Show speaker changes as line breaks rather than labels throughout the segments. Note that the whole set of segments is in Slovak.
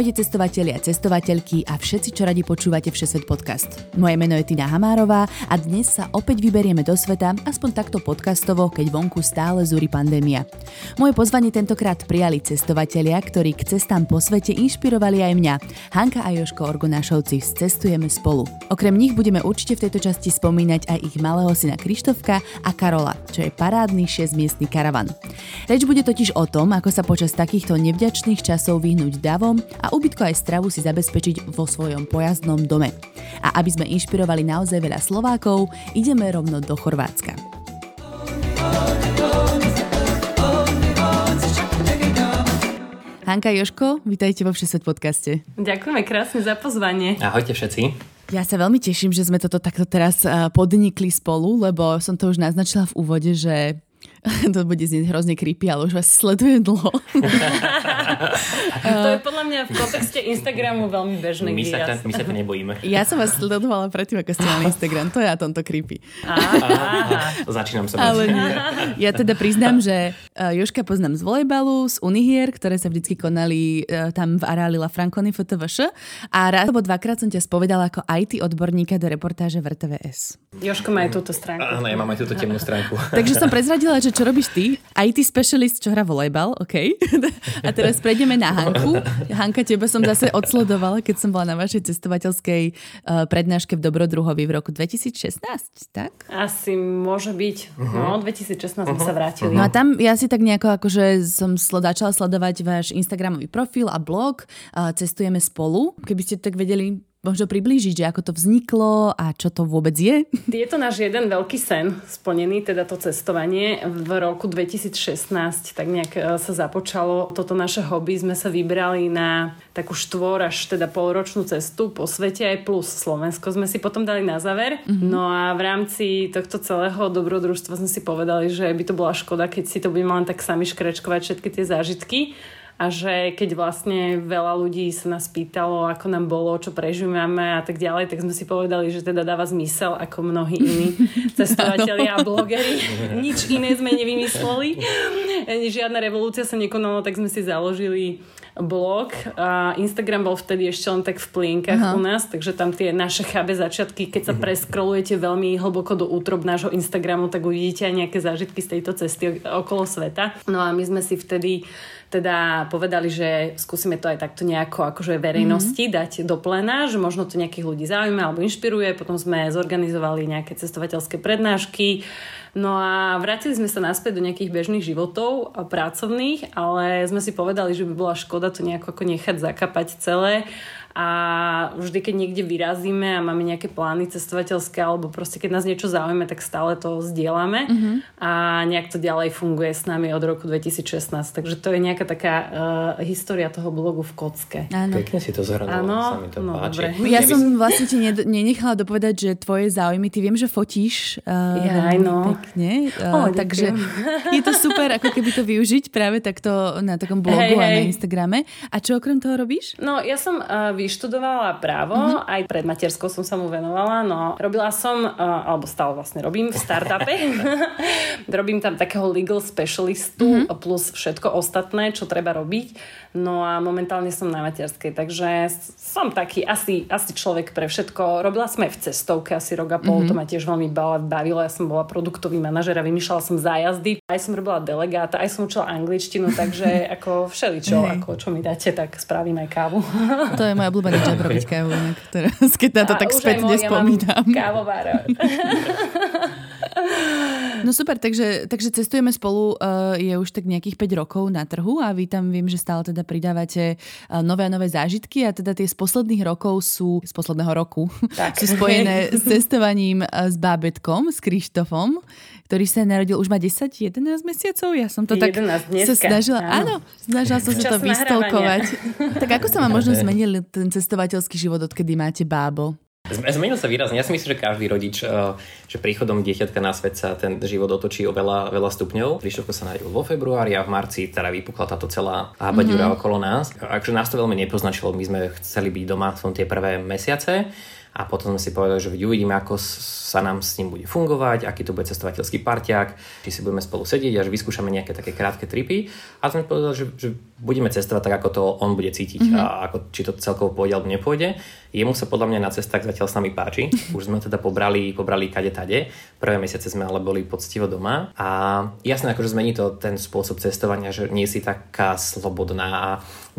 Ahojte cestovatelia, cestovateľky a všetci, čo radi počúvate Všesvet podcast. Moje meno je Tina Hamárová a dnes sa opäť vyberieme do sveta, aspoň takto podcastovo, keď vonku stále zúri pandémia. Moje pozvanie tentokrát prijali cestovatelia, ktorí k cestám po svete inšpirovali aj mňa. Hanka a Joško Orgonášovci z Cestujeme spolu. Okrem nich budeme určite v tejto časti spomínať aj ich malého syna Krištofka a Karola, čo je parádny 6-miestný karavan. Reč bude totiž o tom, ako sa počas takýchto nevďačných časov vyhnúť davom a ubytko aj stravu si zabezpečiť vo svojom pojazdnom dome. A aby sme inšpirovali naozaj veľa Slovákov, ideme rovno do Chorvátska. Hanka Joško, vítajte vo Všesvet podcaste.
Ďakujeme krásne za pozvanie.
Ahojte všetci.
Ja sa veľmi teším, že sme toto takto teraz podnikli spolu, lebo som to už naznačila v úvode, že to bude znieť hrozne creepy, ale už vás sledujem dlho.
to je podľa mňa v kontexte Instagramu veľmi bežné.
My sa, to, my sa to nebojíme.
Ja som vás sledovala predtým, ako ste mali Instagram. To je na tomto creepy.
Začínam sa
ale Ja teda priznám, že e, Joška poznám z volejbalu, z Unihier, ktoré sa vždy konali e, tam v areáli La Franconi FTVŠ a raz alebo dvakrát som ťa spovedala ako IT odborníka do reportáže v RTVS.
Joško má aj túto stránku.
Áno, ja mám aj túto temnú stránku.
Takže som prezradila, že čo robíš ty? IT specialist, čo hrá volejbal, OK. A teraz prejdeme na Hanku. Hanka, teba som zase odsledovala, keď som bola na vašej cestovateľskej uh, prednáške v Dobrodruhovi v roku 2016, tak?
Asi môže byť. Uh-huh. No, 2016 uh-huh. sme sa vrátili.
No a tam ja si tak nejako akože som začala sledovať váš Instagramový profil a blog uh, Cestujeme spolu. Keby ste tak vedeli možno priblížiť, že ako to vzniklo a čo to vôbec je?
Je to náš jeden veľký sen splnený, teda to cestovanie. V roku 2016 tak nejak e, sa započalo toto naše hobby. Sme sa vybrali na takú štvor až teda polročnú cestu po svete aj plus Slovensko sme si potom dali na záver. Mm-hmm. No a v rámci tohto celého dobrodružstva sme si povedali, že by to bola škoda, keď si to budeme len tak sami škrečkovať všetky tie zážitky a že keď vlastne veľa ľudí sa nás pýtalo, ako nám bolo, čo prežívame a tak ďalej, tak sme si povedali, že teda dáva zmysel ako mnohí iní cestovateľi a blogeri. Nič iné sme nevymysleli. Žiadna revolúcia sa nekonala, tak sme si založili blog a Instagram bol vtedy ešte len tak v plienkach Aha. u nás, takže tam tie naše chábe začiatky, keď sa mhm. preskrolujete veľmi hlboko do útrob nášho Instagramu, tak uvidíte aj nejaké zážitky z tejto cesty okolo sveta. No a my sme si vtedy teda povedali, že skúsime to aj takto nejako akože verejnosti mm-hmm. dať do plena, že možno to nejakých ľudí zaujíma alebo inšpiruje. Potom sme zorganizovali nejaké cestovateľské prednášky. No a vrátili sme sa naspäť do nejakých bežných životov a pracovných, ale sme si povedali, že by bola škoda to nejako ako nechať zakapať celé a vždy, keď niekde vyrazíme a máme nejaké plány cestovateľské alebo proste keď nás niečo zaujíma, tak stále to zdieľame mm-hmm. a nejak to ďalej funguje s nami od roku 2016. Takže to je nejaká taká uh, história toho blogu v kocke.
Áno. Pekne si to zhrnula, sa mi to no, páči.
Dobre. Ja som vlastne ti nenechala dopovedať, že tvoje záujmy, ty viem, že fotíš uh,
ja, no.
pekne, uh, oh, takže je to super, ako keby to využiť práve takto na takom blogu hey, a na Instagrame. A čo okrem toho robíš?
No ja som uh, vyštudovala právo, mm-hmm. aj pred materskou som sa mu venovala, no robila som, uh, alebo stále vlastne robím v startupe. robím tam takého legal specialistu mm-hmm. plus všetko ostatné, čo treba robiť. No a momentálne som na materskej, takže som taký asi, asi človek pre všetko. Robila som aj v cestovke asi rok a pol, mm-hmm. to ma tiež veľmi bavilo. Ja som bola produktový manažer a vymýšľala som zájazdy. Aj som robila delegáta, aj som učila angličtinu, takže ako všeličo, ako čo mi dáte, tak spravím aj kávu.
To je moja obľúbená job robiť kávu, teraz, keď na to a tak spätne spomínam.
Ja
No super, takže, takže cestujeme spolu uh, je už tak nejakých 5 rokov na trhu a vy tam viem, že stále teda pridávate uh, nové a nové zážitky a teda tie z posledných rokov sú, z posledného roku, tak. sú spojené s cestovaním uh, s bábetkom, s Krištofom, ktorý sa narodil, už má 10-11 mesiacov, ja som to tak
sa
snažila, áno, snažila som sa to vystolkovať. tak ako sa vám možno zmenil ten cestovateľský život, odkedy máte bábo?
Zmenil sa výrazne. Ja si myslím, že každý rodič, eh, že príchodom dieťatka na svet sa ten život otočí o veľa, veľa stupňov. Prišlo sa narodil vo februári a v marci teda vypukla táto celá habaďura mm-hmm. okolo nás. Akže nás to veľmi nepoznačilo. My sme chceli byť doma v tie prvé mesiace a potom sme si povedali, že uvidíme, ako sa nám s ním bude fungovať, aký to bude cestovateľský parťák, či si budeme spolu sedieť a že vyskúšame nejaké také krátke tripy. A sme povedali, že, že budeme cestovať tak, ako to on bude cítiť mm-hmm. a ako, či to celkovo pôjde alebo nepôjde. Jemu sa podľa mňa na cestách zatiaľ s nami páči. Už sme teda pobrali, pobrali kade tade. Prvé mesiace sme ale boli poctivo doma. A jasné, akože zmení to ten spôsob cestovania, že nie si taká slobodná a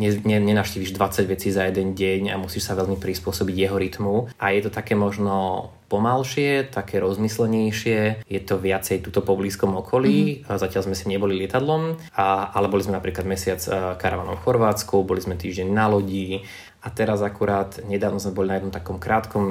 ne, ne, nenavštíviš 20 vecí za jeden deň a musíš sa veľmi prispôsobiť jeho rytmu. A je to také možno pomalšie, také rozmyslenejšie, je to viacej tuto po blízkom okolí, mm-hmm. zatiaľ sme si neboli lietadlom, a, ale boli sme napríklad mesiac karavanom v Chorvátsku, boli sme týždeň na lodi, a teraz akurát nedávno sme boli na jednom takom krátkom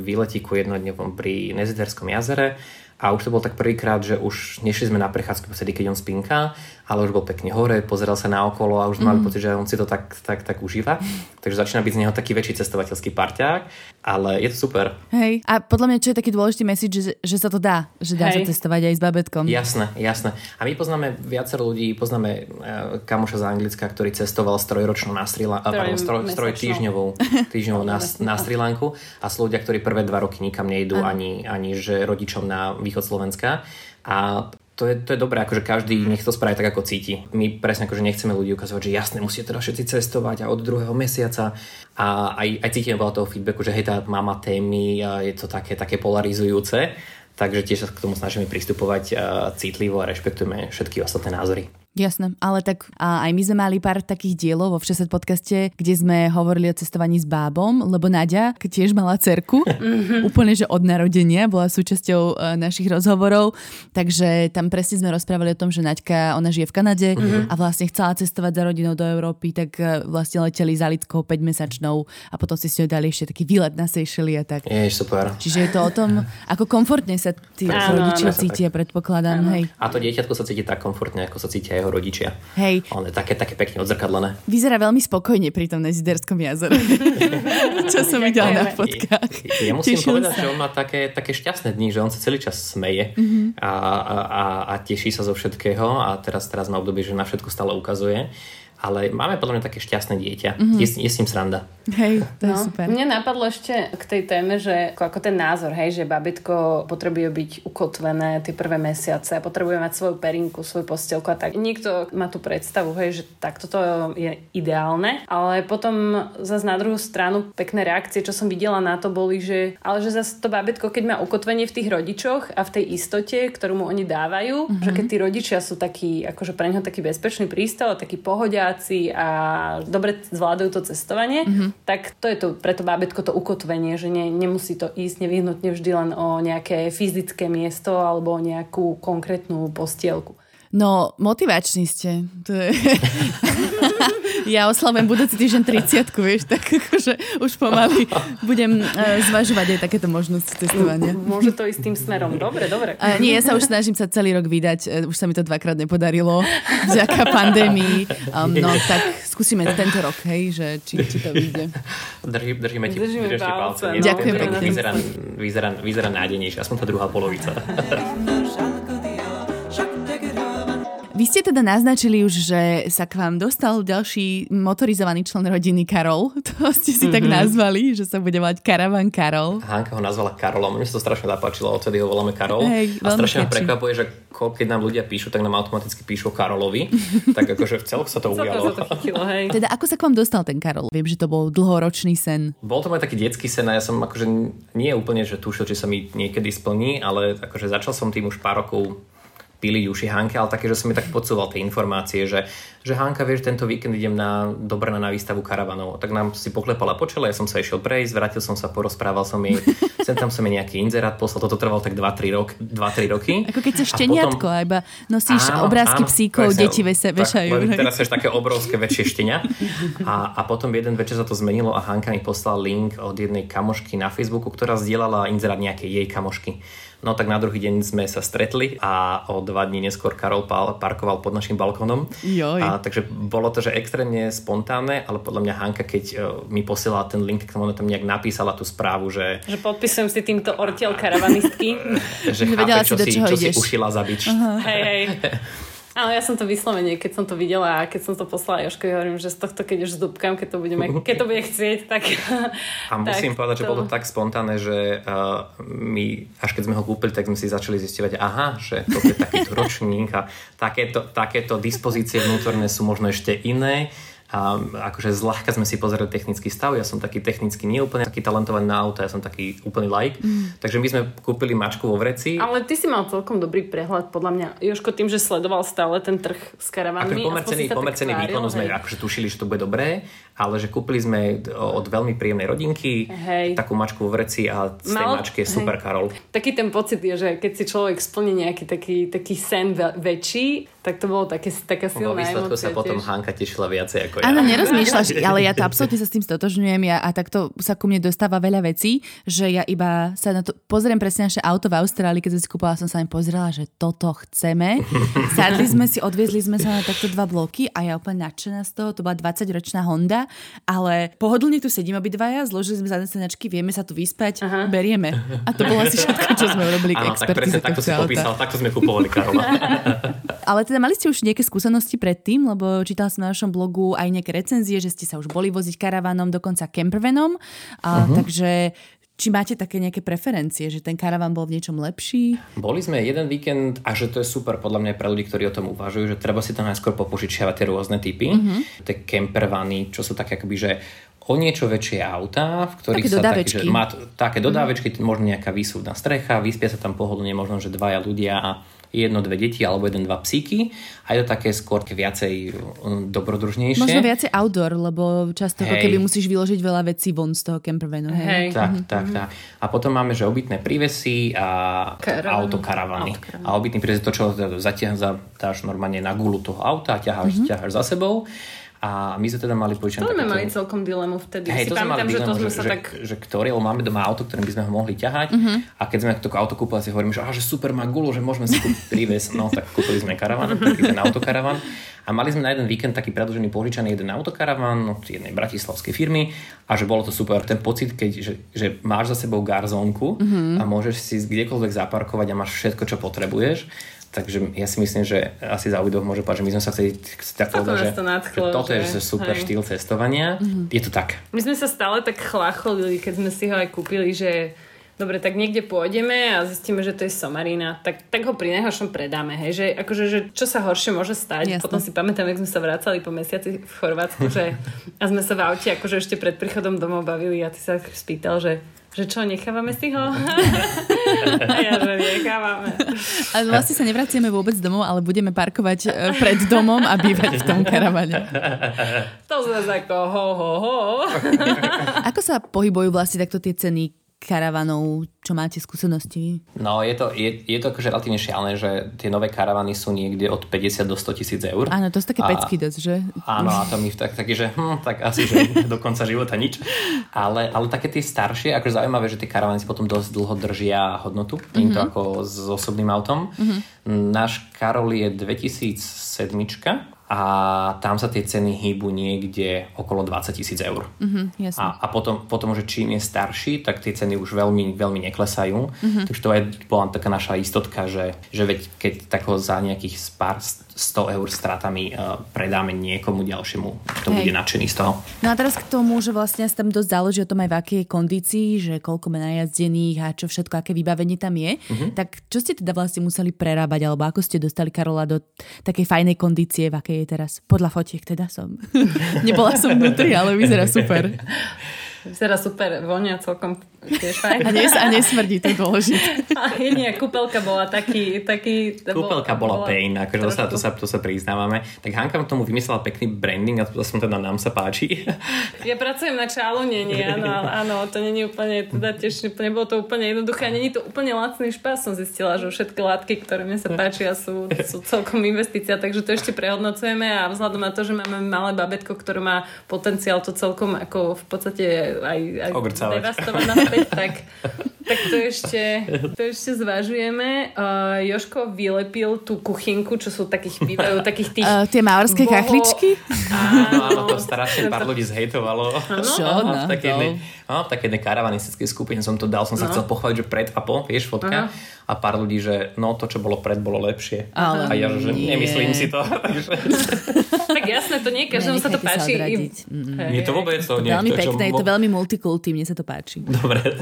výletíku jednodňovom pri Neziterskom jazere a už to bol tak prvýkrát, že už nešli sme na prechádzku vtedy, keď on spinka, ale už bol pekne hore, pozeral sa na okolo a už sme mm. mali pocit, že on si to tak, tak, tak užíva. Takže začína byť z neho taký väčší cestovateľský parťák, ale je to super.
Hej, a podľa mňa čo je taký dôležitý message, že, že sa to dá, že dá Hej. sa cestovať aj s babetkom.
Jasné, jasné. A my poznáme viacero ľudí, poznáme uh, kamoša z Anglicka, ktorý cestoval strojročnú na Sri Lanku, stroj, stroj týždňovou, týždňovou na, na Sri Lanku a sú ľudia, ktorí prvé dva roky nikam nejdú, ani, ani že rodičom na východ Slovenska. A to je, to je dobré, akože každý nech to spraví tak, ako cíti. My presne akože nechceme ľudí ukazovať, že jasne, musíte teda všetci cestovať a od druhého mesiaca. A aj, aj cítime veľa toho feedbacku, že hej, tá mama témy, je to také, také polarizujúce. Takže tiež sa k tomu snažíme pristupovať citlivo a rešpektujeme všetky ostatné názory.
Jasné, ale tak a aj my sme mali pár takých dielov vo Všeset podcaste, kde sme hovorili o cestovaní s bábom, lebo Nadia tiež mala cerku, mm-hmm. úplne že od narodenia bola súčasťou uh, našich rozhovorov, takže tam presne sme rozprávali o tom, že Naďka, ona žije v Kanade mm-hmm. a vlastne chcela cestovať za rodinou do Európy, tak uh, vlastne leteli za Lidkou 5 mesačnou a potom si s ňou dali ešte taký výlet na Seychelles a tak.
Je, super.
Čiže je to o tom, ako komfortne sa tí rodičia cítia, predpokladám. Hej.
A to dieťatko sa cíti tak komfortne, ako sa cítia jeho rodičia.
Hej.
On je také, také pekne odzrkadlené.
Vyzerá veľmi spokojne pri tom Neziderskom jazere. Čo som videla na fotkách.
Ja, ja musím Tešil povedať, sa. že on má také, také šťastné dni, že on sa celý čas smeje mm-hmm. a, a, a, a teší sa zo všetkého a teraz, teraz má obdobie, že na všetko stále ukazuje ale máme podľa mňa také šťastné dieťa. Mm-hmm. Je, je s ním sranda.
Hej, to no, je super.
Mne napadlo ešte k tej téme, že ako, ako ten názor, hej, že babetko potrebuje byť ukotvené tie prvé mesiace, potrebuje mať svoju perinku, svoju postielku a tak. Niekto má tú predstavu, hej, že takto to je ideálne, ale potom zase na druhú stranu pekné reakcie, čo som videla na to, boli, že ale že zase to babetko, keď má ukotvenie v tých rodičoch a v tej istote, ktorú mu oni dávajú, mm-hmm. že keď tí rodičia sú takí, akože pre neho taký bezpečný prístav, taký pohodiaci a dobre zvládajú to cestovanie, mm-hmm tak to je to pre to bábetko to ukotvenie, že ne, nemusí to ísť nevyhnutne vždy len o nejaké fyzické miesto alebo o nejakú konkrétnu postielku.
No, motivační ste. To je... ja oslavujem budúci týždeň 30 vieš, tak akože už pomaly budem uh, zvažovať aj takéto možnosti testovania.
Môže to ísť tým smerom. Dobre, dobre.
Uh, nie, ja sa už snažím sa celý rok vydať. Uh, už sa mi to dvakrát nepodarilo. Vďaka pandémii. Um, no, tak skúsime tento rok, hej, že či, či to vyjde.
Drží, držíme ti držíme palce.
palce. Ďakujem pekne.
Vyzerá, vyzerá, vyzerá nádejnejšie, aspoň tá druhá polovica.
Vy ste teda naznačili už, že sa k vám dostal ďalší motorizovaný člen rodiny Karol. To ste si mm-hmm. tak mhm. nazvali, že sa bude volať Karavan Karol.
Hanka ho nazvala Karolom. Mne sa to strašne zapáčilo, odtedy ho voláme Karol. Hey, a strašne ma prekvapuje, že keď nám ľudia píšu, tak nám automaticky píšu Karolovi. tak akože v celku sa to ujalo.
Sa to chytilo, hej.
Teda ako sa k vám dostal ten Karol? Viem, že to bol dlhoročný sen.
Bol to môj taký detský sen a ja som akože nie úplne, že tušil, či sa mi niekedy splní, ale akože začal som tým už pár rokov pili juši Hanke, ale také, že som mi tak podsúval tie informácie, že, že Hanka, vieš, tento víkend idem na Dobrana na výstavu karavanov. Tak nám si poklepala po čele, ja som sa išiel prejsť, vrátil som sa, porozprával som jej, sem tam som jej nejaký inzerát poslal, toto trvalo tak 2-3 rok, roky.
Ako keď sa šteniatko, potom... iba nosíš áno, obrázky áno, psíkov, presne, deti vese, vešajú.
Tak, teraz ješ také obrovské väčšie štenia. A, a potom jeden večer sa to zmenilo a Hanka mi poslal link od jednej kamošky na Facebooku, ktorá zdieľala inzerát nejakej jej kamošky. No tak na druhý deň sme sa stretli a o dva dní neskôr Karol parkoval pod našim balkónom
Joj.
a takže bolo to, že extrémne spontánne, ale podľa mňa Hanka, keď uh, mi posielala ten link, tak ona tam nejak napísala tú správu, že...
Že podpisujem si týmto ortiel karavanistky.
že chápe, čo, si, čo si ušila za bič.
Uh-huh. Hej, hej. Áno, ja som to vyslovene, keď som to videla a keď som to poslala Joškovi, hovorím, že z tohto, keď už zdúbkam, keď to, budeme, keď to bude chcieť, tak...
A musím tak povedať, to... že bolo to tak spontánne, že uh, my, až keď sme ho kúpili, tak sme si začali zistovať, aha, že toto je takýto ročník a takéto, takéto dispozície vnútorné sú možno ešte iné a akože zľahka sme si pozreli technický stav, ja som taký technicky neúplne taký talentovaný na auto, ja som taký úplný like. Mm. Takže my sme kúpili mačku vo vreci.
Ale ty si mal celkom dobrý prehľad, podľa mňa. Joško tým, že sledoval stále ten trh s karavanmi.
Akože pomercený, pomercený výkon sme akože tušili, že to bude dobré, ale že kúpili sme od veľmi príjemnej rodinky hej. takú mačku vo vreci a z tej Mal, mačky je super hej. Karol.
Taký ten pocit je, že keď si človek splní nejaký taký, taký sen väčší, tak to bolo také, taká silná Vo
výsledku sa potom tiež. Hanka tešila viacej ako
ja. Áno, nerozmýšľaš, ale ja to absolútne sa s tým stotožňujem ja, a takto sa ku mne dostáva veľa vecí, že ja iba sa na to pozriem presne naše auto v Austrálii, keď som si kúpala, som sa im pozrela, že toto chceme. Sadli sme si, odviezli sme sa na takto dva bloky a ja úplne nadšená z toho, to bola 20-ročná Honda, ale pohodlne tu sedím obidvaja, zložili sme zadné sedačky, vieme sa tu vyspať, Aha. berieme. A to bolo asi všetko, čo sme urobili k tak presne
takto si popísal, takto sme kupovali Karola.
ale teda mali ste už nejaké skúsenosti predtým, lebo čítala som na našom blogu aj nejaké recenzie, že ste sa už boli voziť karavanom, dokonca campervanom. A, uh-huh. Takže či máte také nejaké preferencie, že ten karavan bol v niečom lepší?
Boli sme jeden víkend a že to je super podľa mňa pre ľudí, ktorí o tom uvažujú, že treba si tam najskôr popožičiavať tie rôzne typy. Uh-huh. Tie campervany, čo sú také akoby, že o niečo väčšie autá, v ktorých také sa taký, že má také dodávečky, uh-huh. možno nejaká výsúdna strecha, vyspia sa tam pohodlne, možno, že dvaja ľudia a jedno, dve deti alebo jeden, dva psíky a je to také skôr viacej um, dobrodružnejšie.
Možno viacej outdoor, lebo často hey. keby musíš vyložiť veľa vecí von z toho campervanu. Hej.
Hey. Tak, mm-hmm. tak, tak. A potom máme, že obytné prívesy a Karavan. autokaravany. Autokaravan. A obytný príves je to, čo zatiaľ normálne na gulu toho auta a ťaháš, mm-hmm. ťaháš za sebou. A my sme teda mali požičané...
To sme mali celkom dilemu vtedy. Hej, si to pamätám, že to sme sa
že,
tak...
Že, že ktorý, lebo máme doma auto, ktorým by sme ho mohli ťahať. Uh-huh. A keď sme to auto kúpili, si hovoríme, že, aha, že super má gulu, že môžeme si kúpiť príves. No tak kúpili sme karavan, ten autokaravan. A mali sme na jeden víkend taký predlžený požičaný jeden autokaravan od jednej bratislavskej firmy a že bolo to super. Ten pocit, keď, že, že máš za sebou garzónku uh-huh. a môžeš si kdekoľvek zaparkovať a máš všetko, čo potrebuješ Takže ja si myslím, že asi za obidvoch môže povedať, že my sme sa chceli tak povedať, že, to nadchlo, že toto že, je super hej. štýl cestovania. Mm-hmm. Je to tak.
My sme sa stále tak chlacholili, keď sme si ho aj kúpili, že dobre, tak niekde pôjdeme a zistíme, že to je somarina, tak, tak ho pri najhoršom predáme, hej, že akože, že čo sa horšie môže stať. Jasne. Potom si pamätám, jak sme sa vracali po mesiaci v Chorvátsku, že a sme sa v aute akože ešte pred príchodom domov bavili a ty sa spýtal, že že čo, nechávame si ho? a ja, že nechávame.
Ale vlastne sa nevraciame vôbec domov, ale budeme parkovať e, pred domom a bývať v tom karavane.
To zase ako ho, ho, ho.
Ako sa pohybujú vlastne takto tie ceny karavanov, čo máte skúsenosti?
No, je to, je, je to akože relatívne šialené, že tie nové karavany sú niekde od 50 do 100 tisíc eur.
Áno, to sú také a, pecky dosť, že?
Áno, a to mi tak, taký, že hm, tak asi, že do konca života nič. Ale, ale také tie staršie, akože zaujímavé, že tie karavany si potom dosť dlho držia hodnotu. Mm-hmm. Nie to ako s osobným autom. Mm-hmm. Náš Karol je 2007 a tam sa tie ceny hýbu niekde okolo 20 tisíc eur.
Uh-huh,
a, a potom, potom, že čím je starší, tak tie ceny už veľmi, veľmi neklesajú. Uh-huh. Takže to je bola taká naša istotka, že, že veď keď tako za nejakých pár 100 eur stratami uh, predáme niekomu ďalšiemu, kto bude nadšený z toho.
No a teraz k tomu, že vlastne tam dosť záleží o tom aj v akej kondícii, že koľko má najazdených a čo všetko, aké vybavenie tam je. Uh-huh. Tak čo ste teda vlastne museli prerábať, alebo ako ste dostali Karola do takej fajnej kondície, v akej je teraz? Podľa fotiek teda som. Nebola som vnútri, ale vyzerá super.
Vyzerá super, vonia celkom tiež fajn.
A, nes, a nesmrdí, to je dôležité.
A nie, kúpelka bola taký... taký
kúpelka bola, bola pain, akože to sa, to, sa, to sa priznávame. Tak Hanka tomu vymyslela pekný branding a to som teda nám sa páči.
Ja pracujem na čalunení, áno, áno, to není úplne, teda tiež nebolo to úplne jednoduché a není to úplne lacný špás, som zistila, že všetky látky, ktoré mne sa páčia, sú, sú celkom investícia, takže to ešte prehodnocujeme a vzhľadom na to, že máme malé babetko, ktoré má potenciál to celkom ako v podstate aj, aj devastovať naspäť, tak tak to ešte, to ešte zvažujeme. Uh, Joško vylepil tú kuchynku, čo sú takých, bývajú takých tých... Uh,
tie maorské boho... kachličky?
Áno, áno, to strašne pár ľudí zhejtovalo.
Čo?
No, v takej jednej, no, v takej jednej karavanistickej skupine som to dal, som sa no. chcel pochváliť, že pred a po, vieš, fotka. Aha a pár ľudí, že no to, čo bolo pred, bolo lepšie.
Ale
a ja, že nie. nemyslím si to.
tak jasné, to nie každému sa to páči. Sa
mm. Nie to vôbec. To,
nie, veľmi to, pekné, je to veľmi multikulty, mne sa to páči.
Dobre.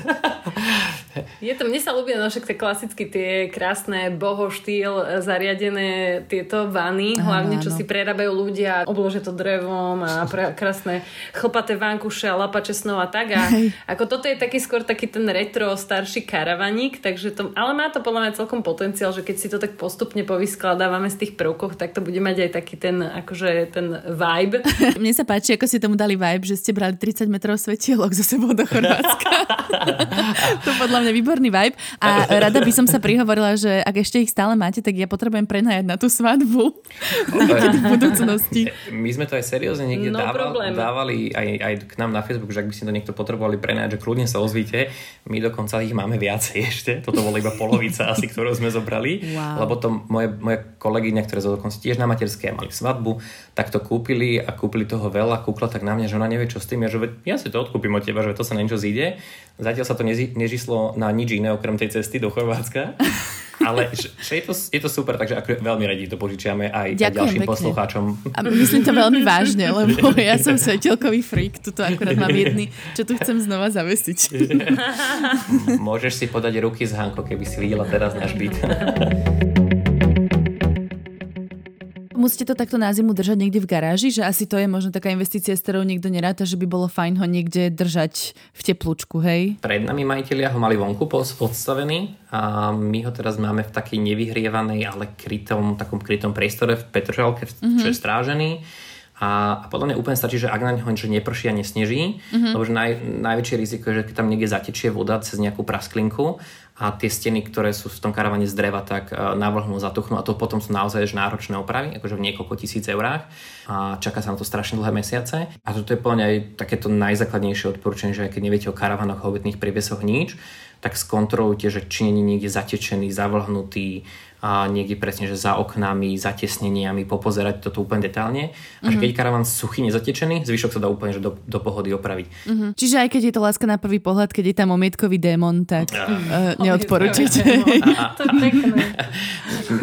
Je to, mne sa ľúbi, no však tie klasicky tie krásne bohoštýl zariadené tieto vany, hlavne čo si prerábajú ľudia, oblože to drevom a pre, krásne chlpaté vankuše a lapače snov a tak. A ako toto je taký skôr taký ten retro starší karavaník, takže to, ale má to podľa mňa celkom potenciál, že keď si to tak postupne povyskladávame z tých prvkov, tak to bude mať aj taký ten, akože ten vibe.
Mne sa páči, ako si tomu dali vibe, že ste brali 30 metrov svetielok za sebou do Chorvátska. to podľa mňa výborný vibe. A rada by som sa prihovorila, že ak ešte ich stále máte, tak ja potrebujem prenajať na tú svadbu v budúcnosti.
My sme to aj seriózne niekde no dávali, dávali aj, aj k nám na Facebook, že ak by ste to niekto potrebovali prenajať, že kľudne sa ozvíte. My dokonca ich máme viacej ešte. Toto bolo iba polovica asi, ktorú sme zobrali. Wow. Lebo to moje, moje kolegyňa, ktoré sú dokonca tiež na materskej mali svadbu, tak to kúpili a kúpili toho veľa, kúkla tak na mňa, že ona nevie čo s tým. Ja, že ja si to odkúpim od teba, že to sa na niečo zíde. Zatiaľ sa to nežislo na nič iné okrem tej cesty do Chorvátska. Ale že, že je, to, je to super, takže ako veľmi radi to požičiame aj, aj ďalším pekne. poslucháčom.
A myslím to veľmi vážne, lebo ja som svetelkový freak, tuto akurát mám jedný, čo tu chcem znova zavesiť.
Môžeš si podať ruky z Hanko, keby si videla teraz náš byt.
Musíte to takto na zimu držať niekde v garáži, že asi to je možno taká investícia, s ktorou niekto neráta, že by bolo fajn ho niekde držať v teplúčku, hej?
Pred nami majiteľia ho mali vonku odstavený a my ho teraz máme v takej nevyhrievanej, ale krytom, takom krytom priestore v Petržalke, mm-hmm. čo je strážený. A, a podľa mňa úplne stačí, že ak na neho niečo neprší a nesneží, mm-hmm. lebo že naj, najväčšie riziko je, že keď tam niekde zatečie voda cez nejakú prasklinku a tie steny, ktoré sú v tom karavane z dreva, tak e, navrhnú, zatuchnú a to potom sú naozaj náročné opravy, akože v niekoľko tisíc eurách a čaká sa na to strašne dlhé mesiace. A toto je podľa aj takéto najzákladnejšie odporúčanie, že keď neviete o karavanoch, o obytných priebesoch nič, tak skontrolujte, že či nie je niekde zatečený, zavlhnutý, a niekde presne, že za oknami, za tesneniami, popozerať toto úplne detálne. A mm-hmm. že mhm. keď karavan suchý, nezatečený, zvyšok sa dá úplne že do, do pohody opraviť.
Mm-hmm. Čiže aj keď je to láska na prvý pohľad, keď je tam omietkový démon, tak uh, neodporúčite.
to je pekné.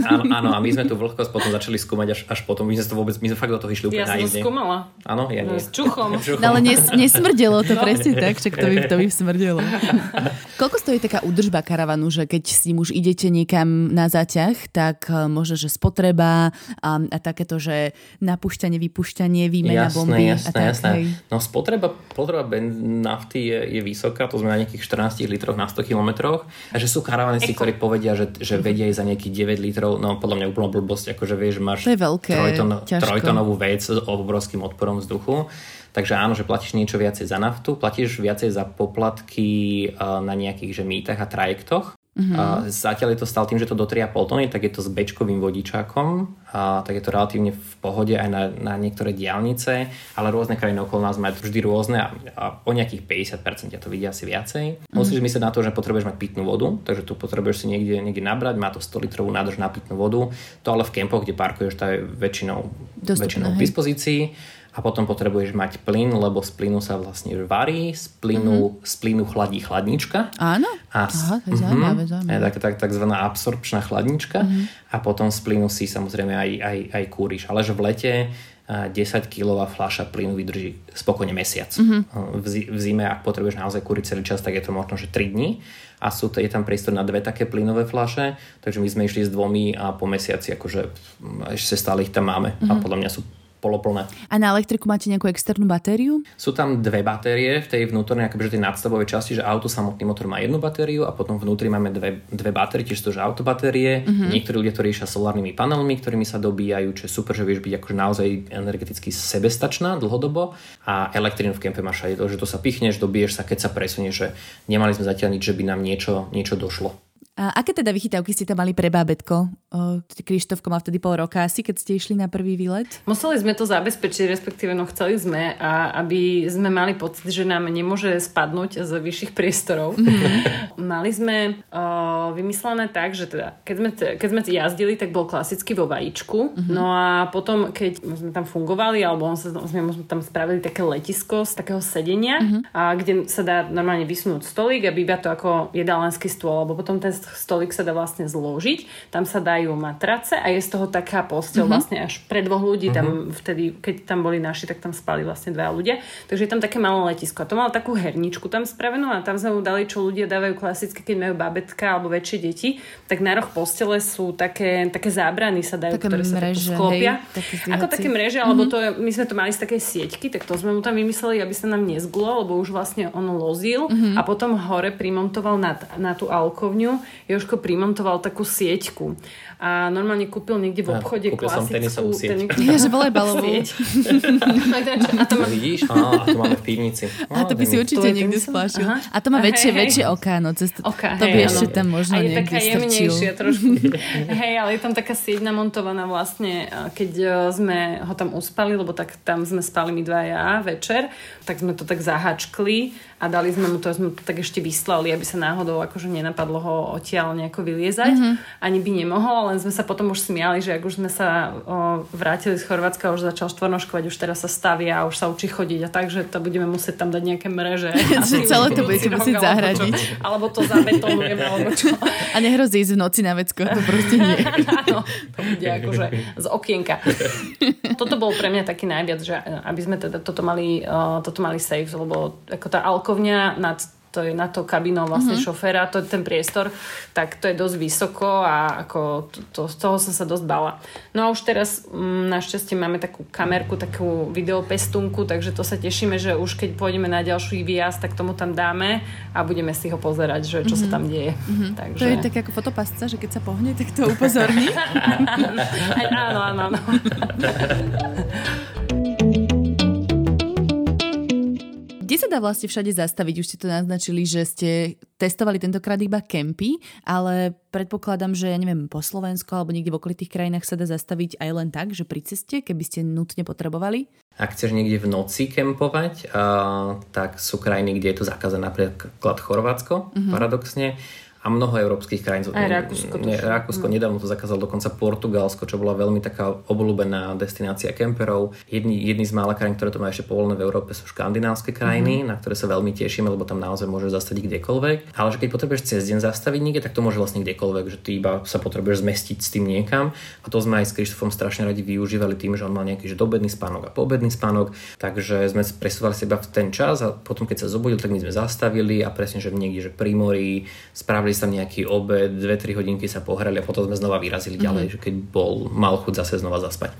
áno, áno, a my sme tú vlhkosť potom začali skúmať až, až potom. My sme to vôbec, my sme fakt do toho išli úplne
Ja som to skúmala.
Áno, ja nie.
S čuchom.
No, ale nes, nesmrdelo to no. presne tak, však to by, to by smrdelo. Koľko stojí taká údržba karavanu, že keď s ním už idete niekam na zaťah, tak e, možno, že spotreba a, a takéto, že napúšťanie, vypúšťanie, výmena jasné, bomby.
Jasné, a tak, jasné. Hej. No spotreba, spotreba nafty je, je vysoká, to sme na nejakých 14 litroch na 100 kilometroch. A že sú karavanisti, ktorí povedia, že, že vedia ísť za nejakých 9 litrov, no podľa mňa úplná blbosť, akože vieš, máš
to je veľké, trojton,
trojtonovú vec s obrovským odporom vzduchu. Takže áno, že platíš niečo viacej za naftu, platíš viacej za poplatky e, na nejakých že mýtach a trajektoch. Uh-huh. A zatiaľ je to stále tým, že to do 3,5 tony, tak je to s bečkovým vodičákom, a tak je to relatívne v pohode aj na, na niektoré diálnice, ale rôzne krajiny okolo nás majú vždy rôzne a, a o nejakých 50% ja to vidia asi viacej. Uh-huh. Musíš myslieť na to, že potrebuješ mať pitnú vodu, takže tu potrebuješ si niekde, niekde nabrať, má to 100 litrovú nádrž na pitnú vodu, to ale v kempoch, kde parkuješ, to je väčšinou, Dostupné, väčšinou v dispozícii a potom potrebuješ mať plyn, lebo z plynu sa vlastne varí, z plynu, mm-hmm. z plynu chladí chladnička.
Áno? A
z, Aha, to je zaujímavé, mm-hmm, zaujímavé. Tak, tak, takzvaná absorpčná chladnička mm-hmm. a potom z plynu si samozrejme aj, aj, aj kúriš. Ale že v lete 10 kilová fľaša plynu vydrží spokojne mesiac. Mm-hmm. V, v zime, ak potrebuješ naozaj kúriť celý čas, tak je to možno, že 3 dní a sú to, je tam priestor na dve také plynové fľaše, takže my sme išli s dvomi a po mesiaci akože ešte stále ich tam máme mm-hmm. a podľa mňa sú poloplné.
A na elektriku máte nejakú externú batériu?
Sú tam dve batérie v tej vnútornej, akože tej nadstavovej časti, že auto samotný motor má jednu batériu a potom vnútri máme dve, dve batérie, tiež to, že autobatérie. Uh-huh. Niektorí ľudia to riešia solárnymi panelmi, ktorými sa dobíjajú, čo je super, že vieš byť akože naozaj energeticky sebestačná dlhodobo a elektrínu v kempe máš aj to, že to sa pichneš, dobiješ sa, keď sa presunieš, že nemali sme zatiaľ nič, že by nám niečo, niečo došlo.
A aké teda vychytávky ste tam mali pre bábetko? Krištofko má vtedy pol roka asi, keď ste išli na prvý výlet?
Museli sme to zabezpečiť, respektíve no chceli sme, a aby sme mali pocit, že nám nemôže spadnúť z vyšších priestorov. Mm-hmm. mali sme uh, vymyslené tak, že teda, keď sme, keď sme jazdili, tak bol klasicky vo vajíčku. Mm-hmm. No a potom, keď sme tam fungovali, alebo on sa, sme tam spravili také letisko z takého sedenia, mm-hmm. a kde sa dá normálne vysunúť stolík a býva to ako jedálenský stôl, alebo potom ten stolík sa dá vlastne zložiť, tam sa dajú matrace a je z toho taká postel uh-huh. vlastne až pre dvoch ľudí, uh-huh. tam mhm. vtedy, keď tam boli naši, tak tam spali vlastne dva ľudia, takže je tam také malé letisko a to malo takú herničku tam spravenú a tam sme mu dali, čo ľudia dávajú klasicky, keď majú babetka alebo väčšie deti, tak na roh postele sú také, také zábrany sa dajú, také ktoré sa mreže, sklopia. Hej, ako také mreže, uh-huh. alebo to je, my sme to mali z takej sieťky, tak to sme mu tam vymysleli, aby sa nám nezgulo, lebo už vlastne on lozil uh-huh. a potom hore primontoval na, na tú alkovňu Joško primontoval takú sieťku a normálne kúpil niekde v obchode
a, klasickú... som tenisovú sieť.
Ten... Ja, že volejbalovú.
a to má... Vidíš? Á, a to máme v pivnici.
Á, a to by si určite niekde splášil. A to má väčšie, hej, väčšie okáno. Cez to,
Oka,
to by hej, ešte tam možno
a je
taká
jemnejšia trošku. hej, ale je tam taká sieť namontovaná vlastne, keď e, sme ho tam uspali, lebo tak tam sme spali my dvaja večer, tak sme to tak zahačkli a dali sme mu to, sme to tak ešte vyslali, aby sa náhodou akože nenapadlo ho odtiaľ nejako vyliezať. Mm-hmm. Ani by nemohol, len sme sa potom už smiali, že ak už sme sa o, vrátili z Chorvátska, už začal štvornoškovať, už teraz sa stavia a už sa učí chodiť a tak, že to budeme musieť tam dať nejaké mreže.
že celé to budete musieť zahradiť.
Alebo to zabetonujeme, alebo čo.
A nehrozí ísť v noci na vecko, to proste nie.
Áno, to bude akože z okienka. Toto bol pre mňa taký najviac, že aby sme teda toto mali, uh, toto mali safe, lebo ako tá alko parkovňa nad to je na to kabinou vlastne mm-hmm. šoféra, to ten priestor, tak to je dosť vysoko a ako to, to, z toho som sa dosť bala. No a už teraz m, mm, našťastie máme takú kamerku, takú videopestunku, takže to sa tešíme, že už keď pôjdeme na ďalší výjazd, tak tomu tam dáme a budeme si ho pozerať, že čo mm-hmm. sa mhm. tam deje. Mm-hmm. Takže...
To je tak ako fotopasca, že keď sa pohne, tak to upozorní.
áno, áno, áno.
Kde sa dá vlastne všade zastaviť? Už ste to naznačili, že ste testovali tentokrát iba kempy, ale predpokladám, že ja neviem, po Slovensku alebo niekde v okolitých krajinách sa dá zastaviť aj len tak, že pri ceste, keby ste nutne potrebovali?
Ak chceš niekde v noci kempovať, uh, tak sú krajiny, kde je to zakázané, napríklad Chorvátsko, uh-huh. paradoxne a mnoho európskych krajín.
Aj Rakúsko.
Ne, Rakúsko no. nedávno to zakázalo, dokonca Portugalsko, čo bola veľmi taká obľúbená destinácia kemperov. Jedni, jedni z mála krajín, ktoré to má ešte povolené v Európe, sú škandinávske krajiny, mm-hmm. na ktoré sa veľmi tešíme, lebo tam naozaj môžeš zastať kdekoľvek. Ale že keď potrebuješ cez deň zastaviť niekde, tak to môže vlastne kdekoľvek, že ty iba sa potrebuješ zmestiť s tým niekam. A to sme aj s Krištofom strašne radi využívali tým, že on mal nejaký že dobedný spánok a poobedný spánok, takže sme presúvali sa iba v ten čas a potom keď sa zobudil, tak my sme zastavili a presne, že niekde, že pri mori, spravili dali sa nejaký obed, 2-3 hodinky sa pohrali a potom sme znova vyrazili mm-hmm. ďalej, že keď bol, mal chuť zase znova zaspať.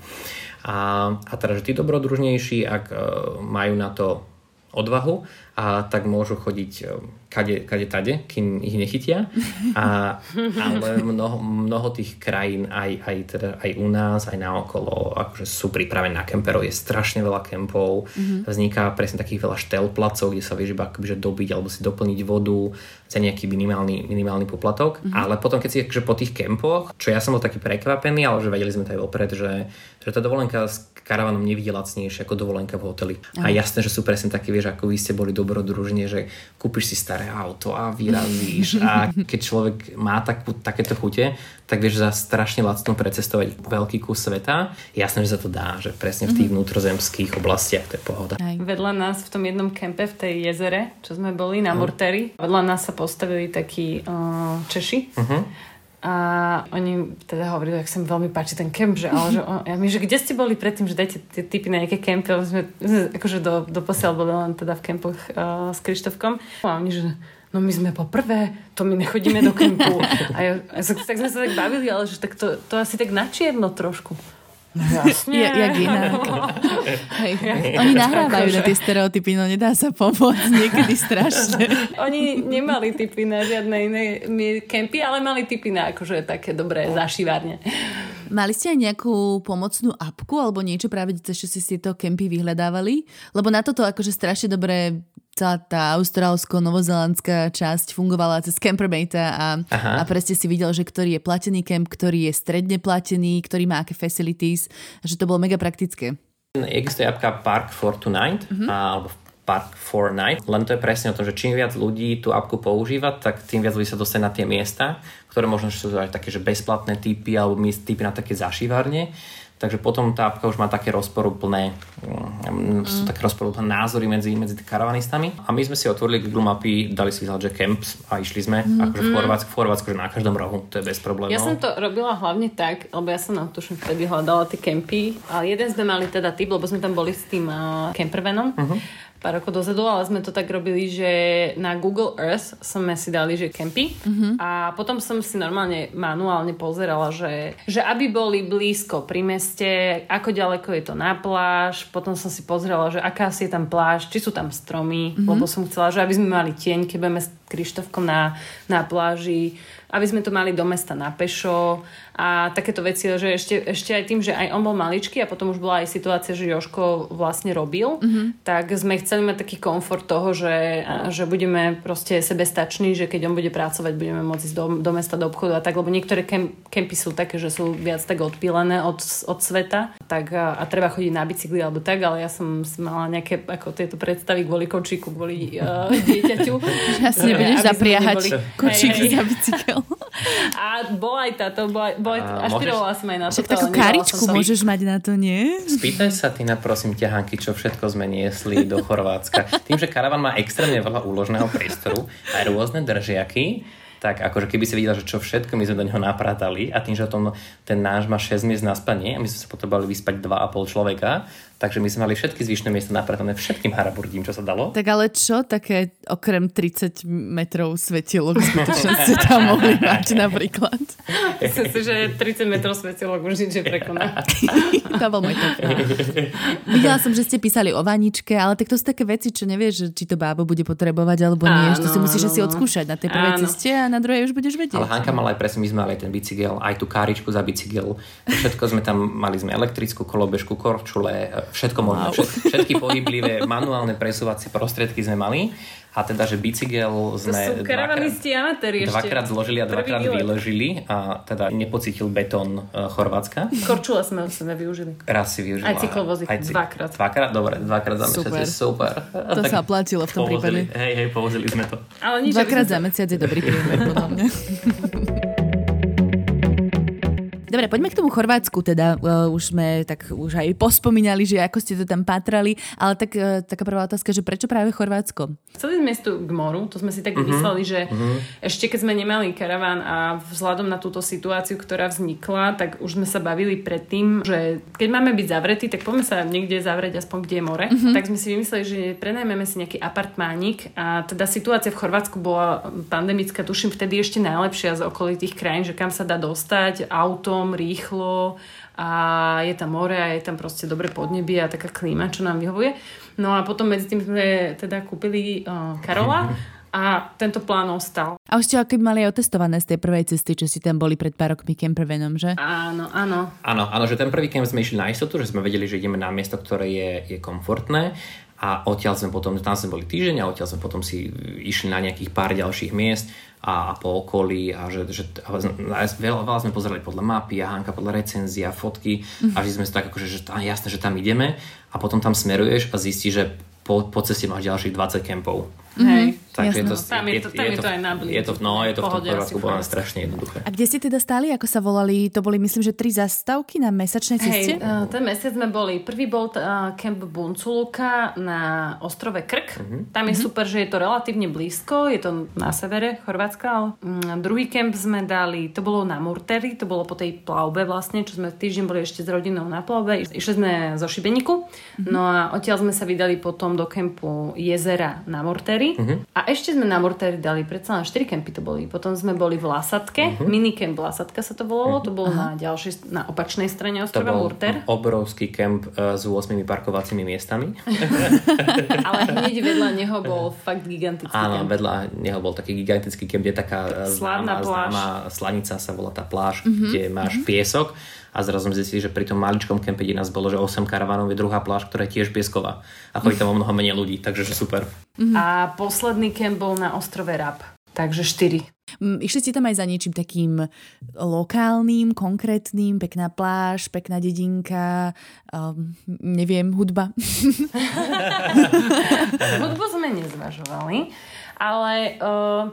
A, a teda, že tí dobrodružnejší, ak uh, majú na to odvahu, a tak môžu chodiť e, kade, kade tade, kým ich nechytia. A, ale mnoho, mnoho tých krajín, aj, aj, teda, aj u nás, aj naokolo, akože sú pripravené na kemperov, je strašne veľa kempov, mm-hmm. vzniká presne takých veľa štelplacov, kde sa vieš iba akože dobiť alebo si doplniť vodu za nejaký minimálny, minimálny poplatok. Mm-hmm. Ale potom, keď si akože po tých kempoch, čo ja som bol taký prekvapený, ale že vedeli sme to aj vopred, že, že tá dovolenka s karavanom nevidie lacnejšie ako dovolenka v hoteli. Mm-hmm. A jasné, že sú presne také, vieš, ako vy ste boli do dobrodružne, že kúpiš si staré auto a vyrazíš a keď človek má takú, takéto chute, tak vieš za strašne lacno precestovať veľký kus sveta. Jasné, že sa to dá, že presne v tých mhm. vnútrozemských oblastiach to je pohoda.
Aj. Vedľa nás v tom jednom kempe v tej jezere, čo sme boli na Murteri, vedľa nás sa postavili takí uh, Češi. Uh-huh a oni teda hovorili, ak sa mi veľmi páči ten kemp, že, ale že, ja my, že kde ste boli predtým, že dajte tie typy na nejaké kempy, lebo sme akože do, do posiaľ boli len teda v kempoch uh, s Krištofkom. A oni, že no my sme poprvé, to my nechodíme do kempu. A ja, tak sme sa tak bavili, ale že tak to, to asi tak načierno trošku.
No jasne. Ja, jak inak. Hej. Oni nahrávajú na tie stereotypy, no nedá sa pomôcť niekedy strašne.
Oni nemali typy na žiadne iné kempy, ale mali typy na akože také dobré zašívárne.
Mali ste aj nejakú pomocnú apku alebo niečo práve čo si si to kempy vyhľadávali? Lebo na toto akože strašne dobre celá tá austrálsko-novozelandská časť fungovala cez Campermate a, a presne si videl, že ktorý je platený camp, ktorý je stredne platený, ktorý má aké facilities, že to bolo mega praktické.
Existuje apka Park for Tonight, mm-hmm. alebo Park for Night, len to je presne o tom, že čím viac ľudí tú apku používa, tak tým viac ľudí sa dostane na tie miesta, ktoré možno sú aj také, že bezplatné typy alebo typy na také zašívárne Takže potom tá apka už má také rozporúplné, mm, sú také rozporúplné názory medzi, medzi karavanistami. A my sme si otvorili Google mapy, dali si vyhľad, že camps a išli sme. Mm-hmm. Akože v Chorvátsku, v Chorvátsku, že na každom rohu, to je bez problémov.
Ja som to robila hlavne tak, lebo ja som na tuším vtedy hľadala tie kempy. A jeden sme mali teda typ, lebo sme tam boli s tým uh, campervanom. Mm-hmm pár rokov dozadu, ale sme to tak robili, že na Google Earth sme si dali, že kempy mm-hmm. a potom som si normálne manuálne pozerala, že, že aby boli blízko pri meste, ako ďaleko je to na pláž, potom som si pozerala, že aká si je tam pláž, či sú tam stromy, mm-hmm. lebo som chcela, že aby sme mali tieň, keď budeme Krištofkom na, na pláži, aby sme to mali do mesta na pešo a takéto veci, že ešte, ešte aj tým, že aj on bol maličký a potom už bola aj situácia, že Joško vlastne robil, mm-hmm. tak sme chceli mať taký komfort toho, že, že budeme proste sebestační, že keď on bude pracovať, budeme môcť ísť do, do mesta, do obchodu a tak, lebo niektoré kem, kempy sú také, že sú viac tak odpílené od, od sveta tak a, a treba chodiť na bicykli alebo tak, ale ja som mala nejaké ako tieto predstavy kvôli kočíku, kvôli uh, dieťaťu.
Ja si nebudeš zapriahať kočíky za bicykel.
A bola aj táto, bola, boli, ašpirovala som aj na to.
takú karičku môžeš mať na to, nie?
Spýtaj sa ty na prosím ťahánky, čo všetko sme niesli do Chorvátska. Tým, že karavan má extrémne veľa úložného priestoru, aj rôzne držiaky, tak akože keby si videla, že čo všetko my sme do neho napratali a tým, že tom, ten náš má 6 miest na spanie a my sme sa potrebovali vyspať 2,5 človeka, takže my sme mali všetky zvyšné miesta napratané všetkým haraburdím, čo sa dalo.
Tak ale čo také okrem 30 metrov svetielok skutočnosti tam mohli mať napríklad?
Myslím si, že 30 metrov svetielok už nič prekoná.
to bol môj top. Videla som, že ste písali o vaničke, ale tak to sú také veci, čo nevieš, či to bábo bude potrebovať alebo nie. Áno, to si musíš áno, asi odskúšať na tej prvej ceste a na druhej už budeš vedieť.
Ale Hanka mala aj presne, my sme mali aj ten bicykel, aj tú káričku za bicykel. Všetko sme tam, mali sme elektrickú kolobežku, korčule, všetko možné. Wow. Všetky pohyblivé manuálne presúvacie prostriedky sme mali a teda, že bicykel sme ešte. Dvakrát zložili a dvakrát vyležili a teda nepocítil betón uh, Chorvátska.
Korčula sme sme využili.
Raz si využila.
Aj cyklovozy. Aj cy- dvakrát.
Dvakrát? Dobre, dvakrát za mesiac je super.
To tak sa platilo v tom povozili,
prípade. Hej, hej, povozili sme to.
Ale nič, dvakrát za mesiac je dobrý prímer, podľa mňa. Dobre, poďme k tomu Chorvátsku, teda uh, už sme tak už aj pospomínali, že ako ste to tam patrali, ale tak uh, taká prvá otázka, že prečo práve Chorvátsko?
Chceli sme tu k moru, to sme si tak uh-huh. mysleli, že uh-huh. ešte keď sme nemali karaván a vzhľadom na túto situáciu, ktorá vznikla, tak už sme sa bavili predtým, že keď máme byť zavretí, tak poďme sa niekde zavrieť aspoň kde je more. Uh-huh. Tak sme si vymysleli, že prenajmeme si nejaký apartmánik a teda situácia v Chorvátsku bola pandemická, tuším vtedy ešte najlepšia z okolitých krajín, že kam sa dá dostať autom, autom rýchlo a je tam more a je tam proste dobre podnebie a taká klíma, čo nám vyhovuje. No a potom medzi tým sme teda kúpili uh, Karola a tento plán ostal.
A už ste aký mali otestované z tej prvej cesty, čo si tam boli pred pár rokmi campervanom, že?
Áno, áno.
Áno, áno, že ten prvý camp sme išli na istotu, že sme vedeli, že ideme na miesto, ktoré je, je komfortné a odtiaľ sme potom, tam sme boli týždeň a odtiaľ sme potom si išli na nejakých pár ďalších miest a, a po okolí a že, že a veľa, veľa sme pozerali podľa mapy a Hanka podľa recenzia, fotky a že sme si tak akože, že tá, jasné, že tam ideme a potom tam smeruješ a zistíš, že po, po ceste máš ďalších 20 kempov.
Hej.
Takže
je to, tam je to, tam je to, aj na
Je to, no, je to v tom Chorvátsku bolo strašne jednoduché.
A kde ste teda stáli, ako sa volali? To boli myslím, že tri zastavky na mesačnej ceste?
Hej, uh, ten mesiac sme boli. Prvý bol uh, kemp Bunculuka na ostrove Krk. Uh-huh. Tam je uh-huh. super, že je to relatívne blízko. Je to na severe Chorvátska. Ale, um, druhý kemp sme dali, to bolo na Murteri, to bolo po tej plavbe vlastne, čo sme týždeň boli ešte s rodinou na plavbe. Išli sme zo Šibeniku. Uh-huh. No a odtiaľ sme sa vydali potom do kempu jezera na Murteri. Uh-huh. A ešte sme na Mortéri dali, predsa len 4 kempy to boli. Potom sme boli v Lasatke, uh-huh. minikemp Lasatka sa to volalo, uh-huh. to bolo uh-huh. na ďalšej, na opačnej strane ostrova Murter.
obrovský kemp uh, s 8 parkovacími miestami.
Ale hneď vedľa neho bol fakt gigantický
Áno, kemp. vedľa neho bol taký gigantický kemp, kde taká
Slávna známa,
známa slanica sa volá tá pláž, uh-huh. kde máš uh-huh. piesok a zrazu sme zistili, že pri tom maličkom kempe, kde nás bolo, že 8 karavanov je druhá pláž, ktorá je tiež piesková a chodí tam o mnoho menej ľudí, takže že super.
Mm-hmm. A posledný kemp bol na ostrove Rab, takže 4.
Mm, išli ste tam aj za niečím takým lokálnym, konkrétnym, pekná pláž, pekná dedinka, um, neviem, hudba.
Hudbu sme nezvažovali, ale uh,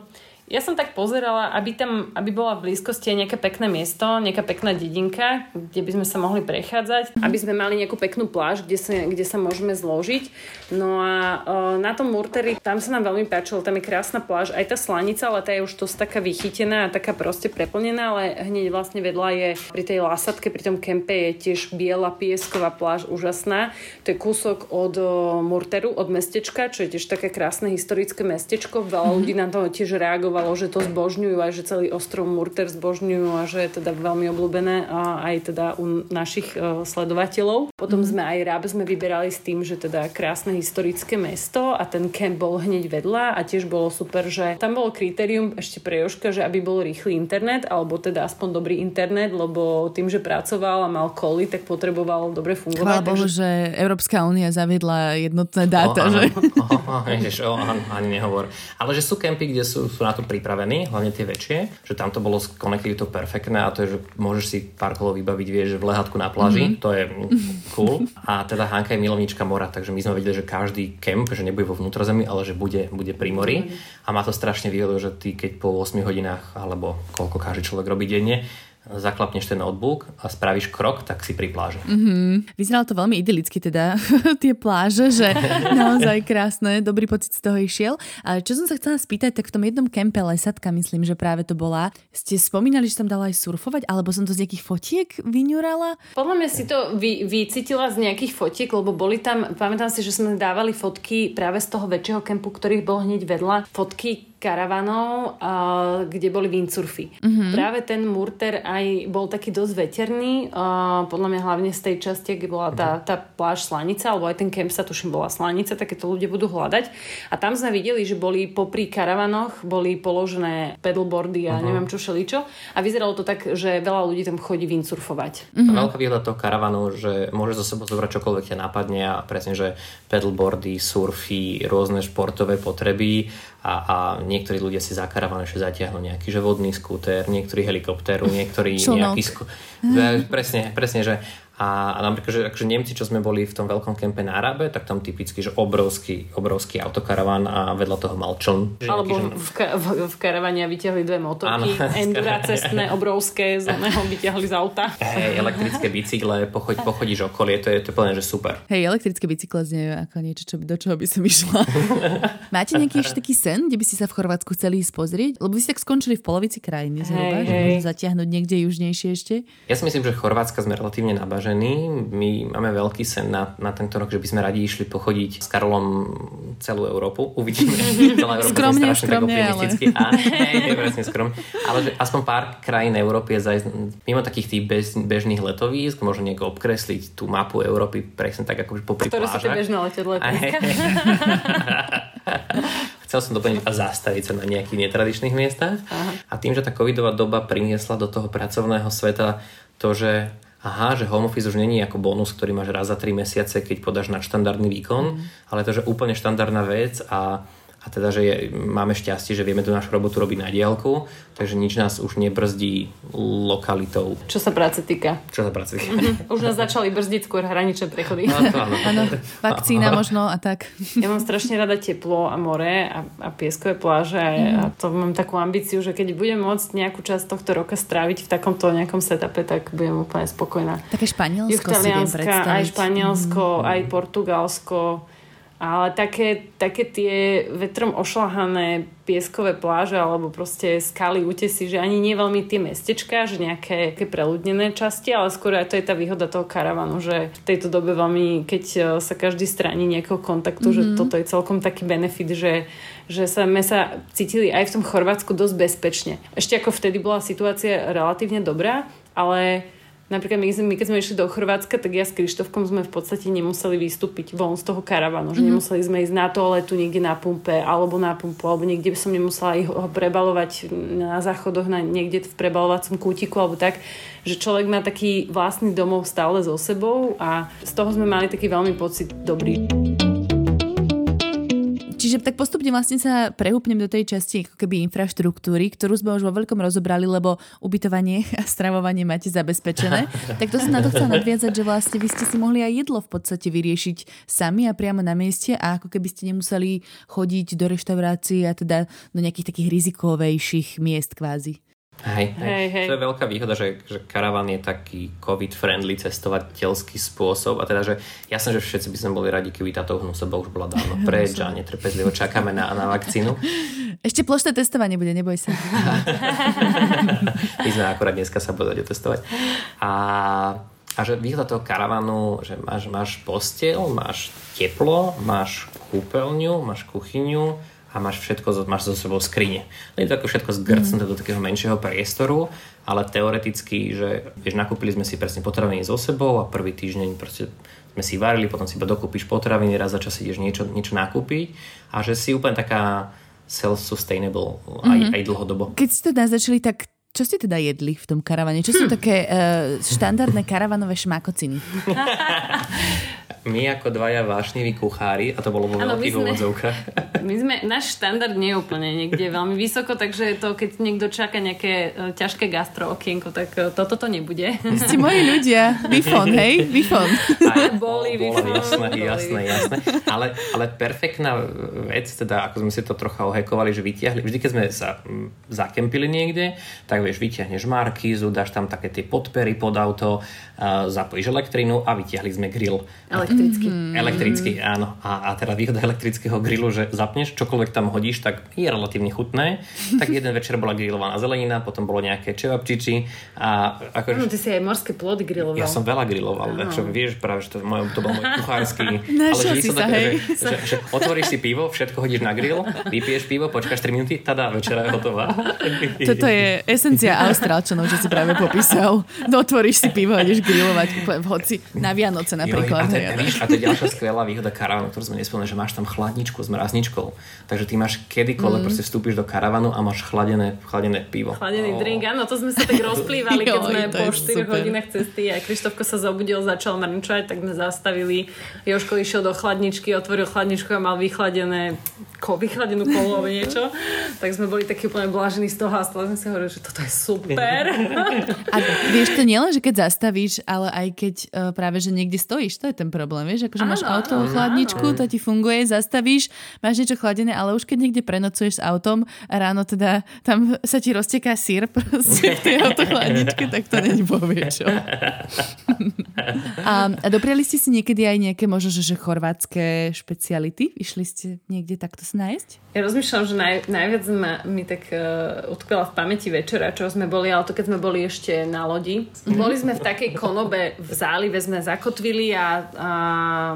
ja som tak pozerala, aby tam, aby bola v blízkosti aj nejaké pekné miesto, nejaká pekná dedinka, kde by sme sa mohli prechádzať, aby sme mali nejakú peknú pláž, kde sa, kde sa môžeme zložiť. No a uh, na tom Murteri, tam sa nám veľmi páčilo, tam je krásna pláž, aj tá slanica, ale tá je už dosť taká vychytená a taká proste preplnená, ale hneď vlastne vedľa je pri tej lásadke, pri tom kempe je tiež biela piesková pláž, úžasná. To je kúsok od uh, Murteru, od mestečka, čo je tiež také krásne historické mestečko. Veľa ľudí na to tiež reagovalo reagovalo, že to zbožňujú a že celý ostrov Murter zbožňujú a že je teda veľmi obľúbené aj teda u našich e, sledovateľov. Potom mm. sme aj Rab sme vyberali s tým, že teda krásne historické mesto a ten kemp bol hneď vedľa a tiež bolo super, že tam bolo kritérium ešte pre Joška, že aby bol rýchly internet alebo teda aspoň dobrý internet, lebo tým, že pracoval a mal koly, tak potreboval dobre fungovať.
Chvála Bohu, takže... že Európska únia zaviedla jednotné dáta.
Oh,
že?
Oh, oh, ježiš, oh, ani nehovor. Ale že sú kempy, kde sú, sú na to pripravení, hlavne tie väčšie, že tam to bolo s konektivitou perfektné a to je, že môžeš si pár kolov vybaviť, vieš, v lehatku na pláži, mm-hmm. to je cool. A teda Hanka je milovnička mora, takže my sme vedeli, že každý kemp, že nebude vo vnútrozemí, ale že bude, bude pri mori. A má to strašne výhodu, že ty keď po 8 hodinách, alebo koľko každý človek robí denne, zaklapneš ten notebook a spravíš krok, tak si pri pláže.
Mm-hmm. Vyzeralo to veľmi idylicky teda, tie pláže, že naozaj krásne, dobrý pocit z toho išiel. Ale čo som sa chcela spýtať, tak v tom jednom kempe Lesatka, myslím, že práve to bola, ste spomínali, že som dala aj surfovať, alebo som to z nejakých fotiek vyňurala?
Podľa mňa si to vy, vycítila z nejakých fotiek, lebo boli tam, pamätám si, že sme dávali fotky práve z toho väčšieho kempu, ktorých bol hneď vedľa, fotky karavanov, uh, kde boli windsurfy. Mm-hmm. Práve ten Murter aj bol taký dosť veterný, uh, podľa mňa hlavne z tej časti, kde bola tá, mhm. tá pláž Slanica, alebo aj ten kemp sa tuším bola Slanica, také to ľudia budú hľadať. A tam sme videli, že boli popri karavanoch, boli položené pedalboardy a uh-huh. neviem čo šeličo. A vyzeralo to tak, že veľa ľudí tam chodí windsurfovať.
Mm-hmm. Veľká výhoda toho karavanu, že môže zo sebou zobrať čokoľvek ťa napadne a presne, že pedalboardy, surfy, rôzne športové potreby a, a niektorí ľudia si za ešte zatiahnu nejaký že vodný skúter, niektorí helikoptéru, niektorí nejaký... Sku... Presne, presne, že a, a napríklad, že akože Nemci, čo sme boli v tom veľkom kempe na Arabe, tak tam typicky, že obrovský, obrovský autokaravan a vedľa toho mal čln.
Alebo nejaký, že... v, ka- v, v karavane vyťahli dve motorky, endura cestné, obrovské, z oného vyťahli z auta.
Hej, elektrické bicykle, pochoď, pochodíš okolie, to je, to je plne, že super.
Hej, elektrické bicykle znie ako niečo, čo, do čoho by som išla. Máte nejaký ešte taký sen, kde by ste sa v Chorvátsku chceli ísť pozrieť? Lebo vy ste tak skončili v polovici krajiny zhruba, hey, že hey. zatiahnuť niekde južnejšie ešte.
Ja si myslím, že Chorvátska sme relatívne nabažení nadšení. My máme veľký sen na, na tento rok, že by sme radi išli pochodiť s Karolom celú Európu. Uvidíme.
Celá Európa skromne, strašne skromne, tak optimisticky. Ale... A, hej, presne skromne.
Ale že aspoň pár krajín Európy je zajsť, mimo takých tých bez, bežných letovísk, možno nieko obkresliť tú mapu Európy presne tak ako popri
Ktoré sú tie bežné letadlé.
Chcel som doplniť a zastaviť sa na nejakých netradičných miestach. Aha. A tým, že tá covidová doba priniesla do toho pracovného sveta to, že aha, že home office už není ako bonus, ktorý máš raz za 3 mesiace, keď podáš na štandardný výkon, mm. ale to, že úplne štandardná vec a a teda, že je, máme šťastie, že vieme tú našu robotu robiť na diálku, takže nič nás už nebrzdí lokalitou.
Čo sa práce týka.
Čo sa práce týka.
Mm-hmm. Už nás začali brzdiť skôr hraničné prechody. No,
to áno. áno. Vakcína možno a tak.
Ja mám strašne rada teplo a more a, a pieskové pláže mm. a to mám takú ambíciu, že keď budem môcť nejakú časť tohto roka stráviť v takomto nejakom setupe, tak budem úplne spokojná.
Také Španielsko si viem predstaviť.
Aj Španielsko, mm. aj Portugalsko ale také, také tie vetrom ošlahané pieskové pláže alebo proste skaly, útesy, že ani nie veľmi tie mestečka, že nejaké, nejaké preľudnené časti, ale skôr aj to je tá výhoda toho karavanu, že v tejto dobe veľmi, keď e, sa každý stráni nejakého kontaktu, mm-hmm. že toto je celkom taký benefit, že, že sa, sme sa cítili aj v tom Chorvátsku dosť bezpečne. Ešte ako vtedy bola situácia relatívne dobrá, ale napríklad my, my keď sme išli do Chorvátska, tak ja s Krištofkom sme v podstate nemuseli vystúpiť von z toho karavanu, že mm-hmm. nemuseli sme ísť na toaletu niekde na pumpe alebo na pumpu, alebo niekde by som nemusela ho prebalovať na záchodoch, na, niekde v prebalovacom kútiku alebo tak, že človek má taký vlastný domov stále so sebou a z toho sme mali taký veľmi pocit dobrý.
Čiže tak postupne vlastne sa prehúpnem do tej časti ako keby infraštruktúry, ktorú sme už vo veľkom rozobrali, lebo ubytovanie a stravovanie máte zabezpečené. tak to som na to chcela nadviazať, že vlastne vy ste si mohli aj jedlo v podstate vyriešiť sami a priamo na mieste a ako keby ste nemuseli chodiť do reštaurácií a teda do nejakých takých rizikovejších miest kvázi.
Hej, hej. Hej, hej. To je veľká výhoda, že, že karavan je taký covid-friendly cestovateľský spôsob a teda, že jasné, že všetci by sme boli radi, keby táto hnuseba už bola dávno preč a netrpezlivo čakáme na, na vakcínu.
Ešte plošné testovanie bude, neboj sa.
My sme akorát dneska sa budeme testovať. A, a že výhoda toho karavanu, že máš, máš postiel, máš teplo, máš kúpeľňu, máš kuchyňu, a máš všetko, máš so sebou skrine. Nie je to ako všetko zgrcnuté mm. do takého menšieho priestoru, ale teoreticky, že vieš, nakúpili sme si presne potraviny so sebou a prvý týždeň proste sme si varili, potom si iba dokúpiš potraviny, raz za čas ideš niečo, niečo nakúpiť a že si úplne taká self-sustainable aj, mm-hmm. aj dlhodobo.
Keď ste to naznačili, tak čo ste teda jedli v tom karavane? Čo sú hm. také uh, štandardné karavanové šmákociny?
my ako dvaja vášniví kuchári, a to bolo vo veľkých úvodzovkách.
My sme, náš štandard nie je úplne niekde veľmi vysoko, takže to, keď niekto čaká nejaké uh, ťažké gastro okienko, tak uh, toto to nebude.
Ste moji ľudia. Bifon, hej? Bifon.
Aj, boli, boli,
jasné, boli. jasné, jasné. Ale, ale perfektná vec, teda ako sme si to trocha ohekovali, že vytiahli, vždy keď sme sa zakempili niekde, tak vieš, vytiahneš markízu, dáš tam také tie podpery pod auto, zapojíš elektrinu a vytiahli sme grill.
Elektricky. Mm-hmm.
Elektricky, áno. A, a teda výhoda elektrického grillu, že zapneš, čokoľvek tam hodíš, tak je relatívne chutné. Tak jeden večer bola grillovaná zelenina, potom bolo nejaké čevapčiči a akože...
No, ty si aj morské plody grilloval.
Ja som veľa grilloval, takže vieš práve, že to, môj, to bol môj kuchársky.
ale že, sa, hej.
Že, že, že, otvoríš si pivo, všetko hodíš na grill, vypiješ pivo, počkáš 3 minúty, tada, večera je hotová.
Toto je esencia Austrálčanov, čo si práve popísal. Otvoríš si pivo a ideš grillovať v hoci na Vianoce napríklad.
Jo, a, víš, a to je ďalšia skvelá výhoda karavanu, ktorú sme nespomínali, že máš tam chladničku s mrazničkou. Takže ty máš kedykoľvek mm. proste vstúpiš do karavanu a máš chladené, chladené pivo.
Chladený oh. drink, áno, to sme sa tak rozplývali, keď sme po 4 hodinách cesty a Krištofko sa zobudil, začal mrnčať, tak sme zastavili. Joško išiel do chladničky, otvoril chladničku a mal vychladené ko, vychladenú kolu alebo niečo. Tak sme boli takí úplne blážení z toho a stále sme si hovorili, že toto je super.
A vieš to nielen, že keď zastavíš, ale aj keď uh, práve, že niekde stojíš, to je ten problém, vieš, akože máš auto, áno, chladničku, áno. to ti funguje, zastavíš, máš niečo chladené, ale už keď niekde prenocuješ s autom a ráno teda tam sa ti rozteká sír proste v tej autochladničke, tak to není povie čo. a, a dopriali ste si niekedy aj nejaké možno, že, že chorvátske špeciality? Išli ste niekde takto sa nájsť?
Ja rozmýšľam, že naj, najviac ma, mi tak uh, utkvela v pamäti večera, čo sme boli, ale to keď sme boli ešte na lodi. Boli sme v takej konobe v zálive, sme zakotvili a, a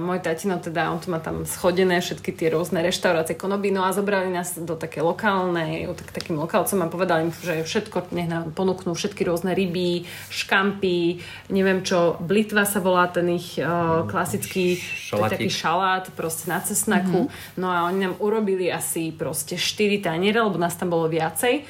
môj tatino teda, on tu má tam schodené všetky tie rôzne reštaurácie konoby, no a zobrali nás do také lokálnej, tak, takým lokálcom a povedali im, že všetko, nech nám ponúknú všetky rôzne ryby, škampy, neviem čo, blitva sa volá ten ich uh, klasický taký šalát proste na cesnaku. Mm-hmm. No a oni nám urobili asi proste 4 taniere, lebo nás tam bolo viacej.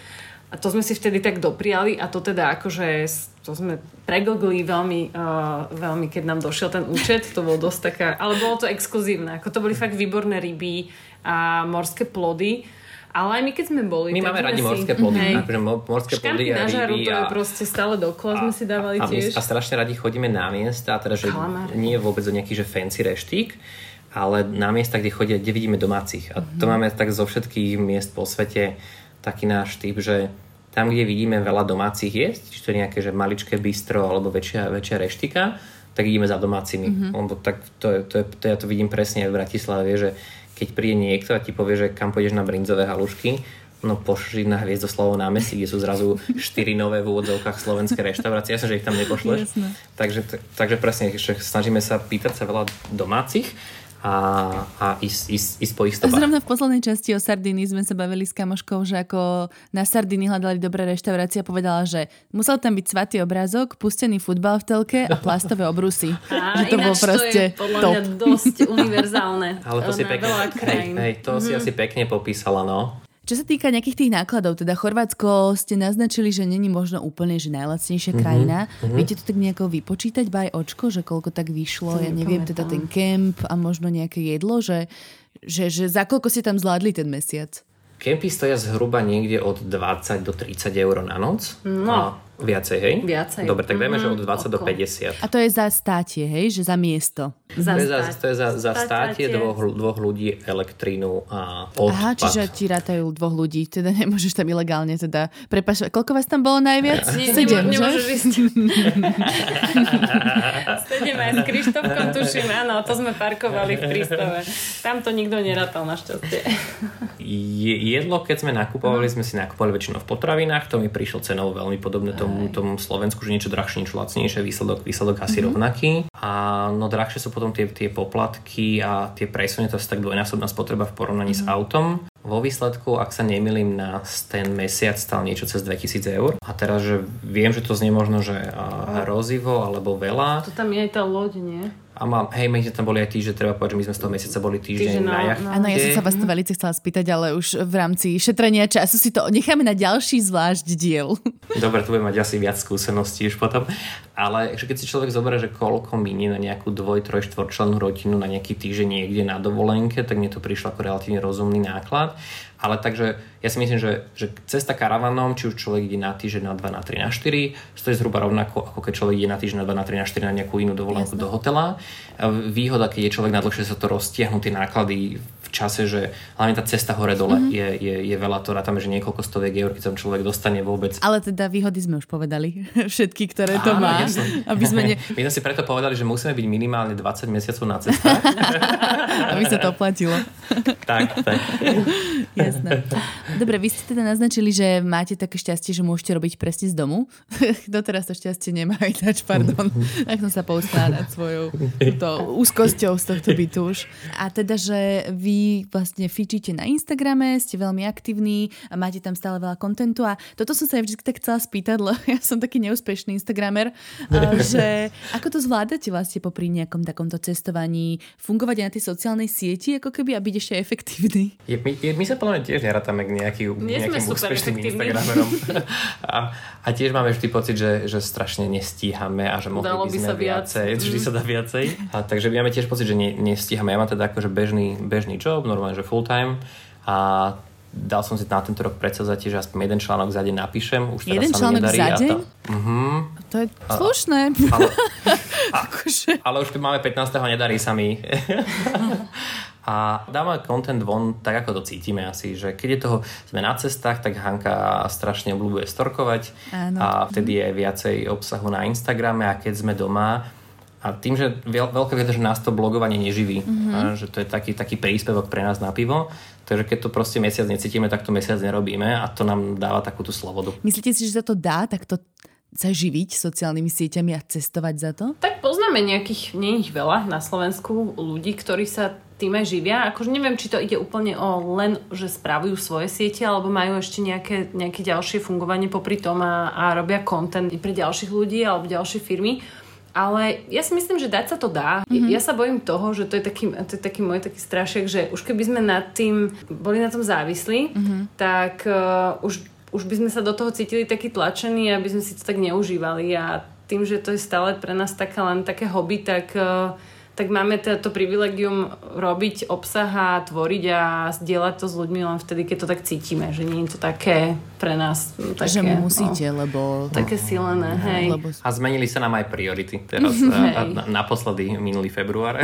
A to sme si vtedy tak dopriali a to teda akože to sme pregogli veľmi, uh, veľmi, keď nám došiel ten účet, to bolo dosť taká, ale bolo to exkluzívne, ako to boli fakt výborné ryby a morské plody. Ale aj my, keď sme boli...
My máme radi si... morské plody. Hej. Akože morské plody a
na žaru, to je proste stále dokola sme si dávali
a,
tiež.
A, a strašne radi chodíme na miesta, teda, že Kalamár. nie je vôbec o nejaký že fancy reštík, ale na miesta, kde chodia, kde vidíme domácich. A to mm-hmm. máme tak zo všetkých miest po svete taký náš typ, že tam, kde vidíme veľa domácich jesť, či to je nejaké že maličké bistro alebo väčšia, väčšia reštika, tak ideme za domácimi. Mm-hmm. Lebo tak to, je, to, je, to, ja to vidím presne aj v Bratislave, že keď príde niekto a ti povie, že kam pôjdeš na brinzové halušky, no pošli na Hviezdoslavo námestí, kde sú zrazu štyri nové v úvodzovkách slovenské reštaurácie. Jasne, že ich tam nepošleš. Takže, takže presne, že snažíme sa pýtať sa veľa domácich a, a ísť, ísť, ísť po ich
stopách. Zrovna v poslednej časti o Sardiny sme sa bavili s kamoškou, že ako na Sardiny hľadali dobré reštaurácie a povedala, že musel tam byť svatý obrázok, pustený futbal v telke a plastové obrusy.
A, že to bolo proste to je podľa mňa dosť univerzálne.
Ale to si pekne, hej, hej, to mm-hmm. si asi pekne popísala, no.
Čo sa týka nejakých tých nákladov, teda Chorvátsko ste naznačili, že není možno úplne že najlacnejšia mm-hmm, krajina. Mm-hmm. Viete to tak nejako vypočítať baj očko, že koľko tak vyšlo, ja neviem, teda ten kemp a možno nejaké jedlo, že, že, že za koľko ste tam zvládli ten mesiac?
Kempy stoja zhruba niekde od 20 do 30 eur na noc.
No. A
Viacej, hej?
Viacej.
Dobre, tak dajme, mm-hmm. že od 20 mhm, do 50.
A to je za státie, hej? Že za miesto.
Za to, je za, to je za, za státie dvoch, dvoch ľudí, elektrínu a odpad.
Aha, čiže ti rátajú dvoch ľudí, teda nemôžeš tam ilegálne teda prepaš, koľko vás tam bolo najviac?
Nie, Sedem? Nemôžeš ísť. Sedem aj s Krištofkom, tuším, áno, to sme parkovali v prístave. Tam to nikto nerátal našťastie.
Jedlo, keď sme nakupovali, sme si nakupovali väčšinou v potravinách, to mi prišlo cenou veľmi podobné to tomu, tomu Slovensku, že niečo drahšie, niečo lacnejšie, výsledok, výsledok asi mm-hmm. rovnaký. A no drahšie sú potom tie, tie poplatky a tie presunie, to asi tak dvojnásobná spotreba v porovnaní mm-hmm. s autom. Vo výsledku, ak sa nemilím, na ten mesiac stal niečo cez 2000 eur. A teraz, že viem, že to znie možno, že hrozivo alebo veľa.
To tam je aj tá loď, nie?
A mám, hej, my sme tam boli aj týždeň, treba povedať, že my sme z toho mesiaca boli týždeň, týždeň na jachte.
Áno, ja som sa vás to veľmi chcela spýtať, ale už v rámci šetrenia času si to necháme na ďalší zvlášť diel.
Dobre, tu budem mať asi viac skúseností už potom. Ale keď si človek zoberie, že koľko minie na nejakú dvoj, troj, štvorčlenú rodinu na nejaký týždeň niekde na dovolenke, tak mne to prišlo ako relatívne rozumný náklad. Ale takže ja si myslím, že, že cesta karavanom, či už človek ide na týždeň na 2, na 3, na 4, stojí zhruba rovnako, ako keď človek ide na týždeň na 2, na 3, na 4 na nejakú inú dovolenku Jasne. do hotela. Výhoda, keď je človek na dlhšie, sa to roztiahnu tie náklady v čase, že hlavne tá cesta hore-dole mm-hmm. je, je, je veľa, to rátame, že niekoľko stoviek eur, keď sa človek dostane vôbec.
Ale teda výhody sme už povedali, všetky, ktoré to Áno, má. Aby sme ne...
My sme si preto povedali, že musíme byť minimálne 20 mesiacov na cestách.
aby sa to oplatilo.
tak, tak.
Jasné. Dobre, vy ste teda naznačili, že máte také šťastie, že môžete robiť presne z domu. Doteraz to šťastie nemá, ináč, pardon. Tak som sa poustala nad svojou to, úzkosťou z tohto bytu už. A teda, že vy vlastne fičíte na Instagrame, ste veľmi aktívni a máte tam stále veľa kontentu a toto som sa aj vždy tak chcela spýtať, lebo ja som taký neúspešný Instagramer, že ako to zvládate vlastne popri nejakom takomto cestovaní, fungovať aj na tej sociálnej sieti, ako keby a byť ešte efektívny?
Je, my, je, my sa podľa tiež nerátame k nejaký, nejakým úspešným Instagramerom. a, a tiež máme vždy pocit, že, že strašne nestíhame a že mohli Dalo by, by sme sa viacej, viac. vždy sa dá viacej. A, takže my máme tiež pocit, že ne, nestíhame. Ja mám teda akože bežný, bežný job, normálne, že full time a dal som si na tento rok predsazať, že aspoň jeden článok za deň napíšem. Už
jeden sa článok
nedarí
za deň?
To, uh-huh.
to je slušné.
Ale, a, akože. ale už keď máme 15. nedarí sa mi. a dávame content von tak, ako to cítime asi, že keď je toho, sme na cestách, tak Hanka strašne obľúbuje storkovať Áno. a vtedy je viacej obsahu na Instagrame a keď sme doma, a tým, že veľ, veľká vieda, že nás to blogovanie neživí, mm-hmm. a že to je taký, taký príspevok pre nás na pivo, takže keď to proste mesiac necítime, tak to mesiac nerobíme a to nám dáva takú tú slobodu.
Myslíte si, že sa to dá takto sa živiť sociálnymi sieťami a cestovať za to?
Tak poznáme nejakých, nie ich veľa na Slovensku, ľudí, ktorí sa tým aj živia. Akože neviem, či to ide úplne o len, že spravujú svoje siete, alebo majú ešte nejaké, nejaké ďalšie fungovanie popri tom a, a robia content pre ďalších ľudí alebo ďalšie firmy. Ale ja si myslím, že dať sa to dá. Mm-hmm. Ja sa bojím toho, že to je taký, to je taký môj taký strašek, že už keby sme nad tým boli na tom závislí, mm-hmm. tak uh, už, už by sme sa do toho cítili taký tlačení, aby sme si to tak neužívali a tým, že to je stále pre nás taká len také hobby, tak uh, tak máme to, to privilegium robiť obsah a tvoriť a zdieľať to s ľuďmi len vtedy, keď to tak cítime, že nie je to také pre nás no, také,
že musíte, no, lebo...
Také silené, hej. Lebo...
A zmenili sa nám aj priority teraz, a, a, naposledy minulý február.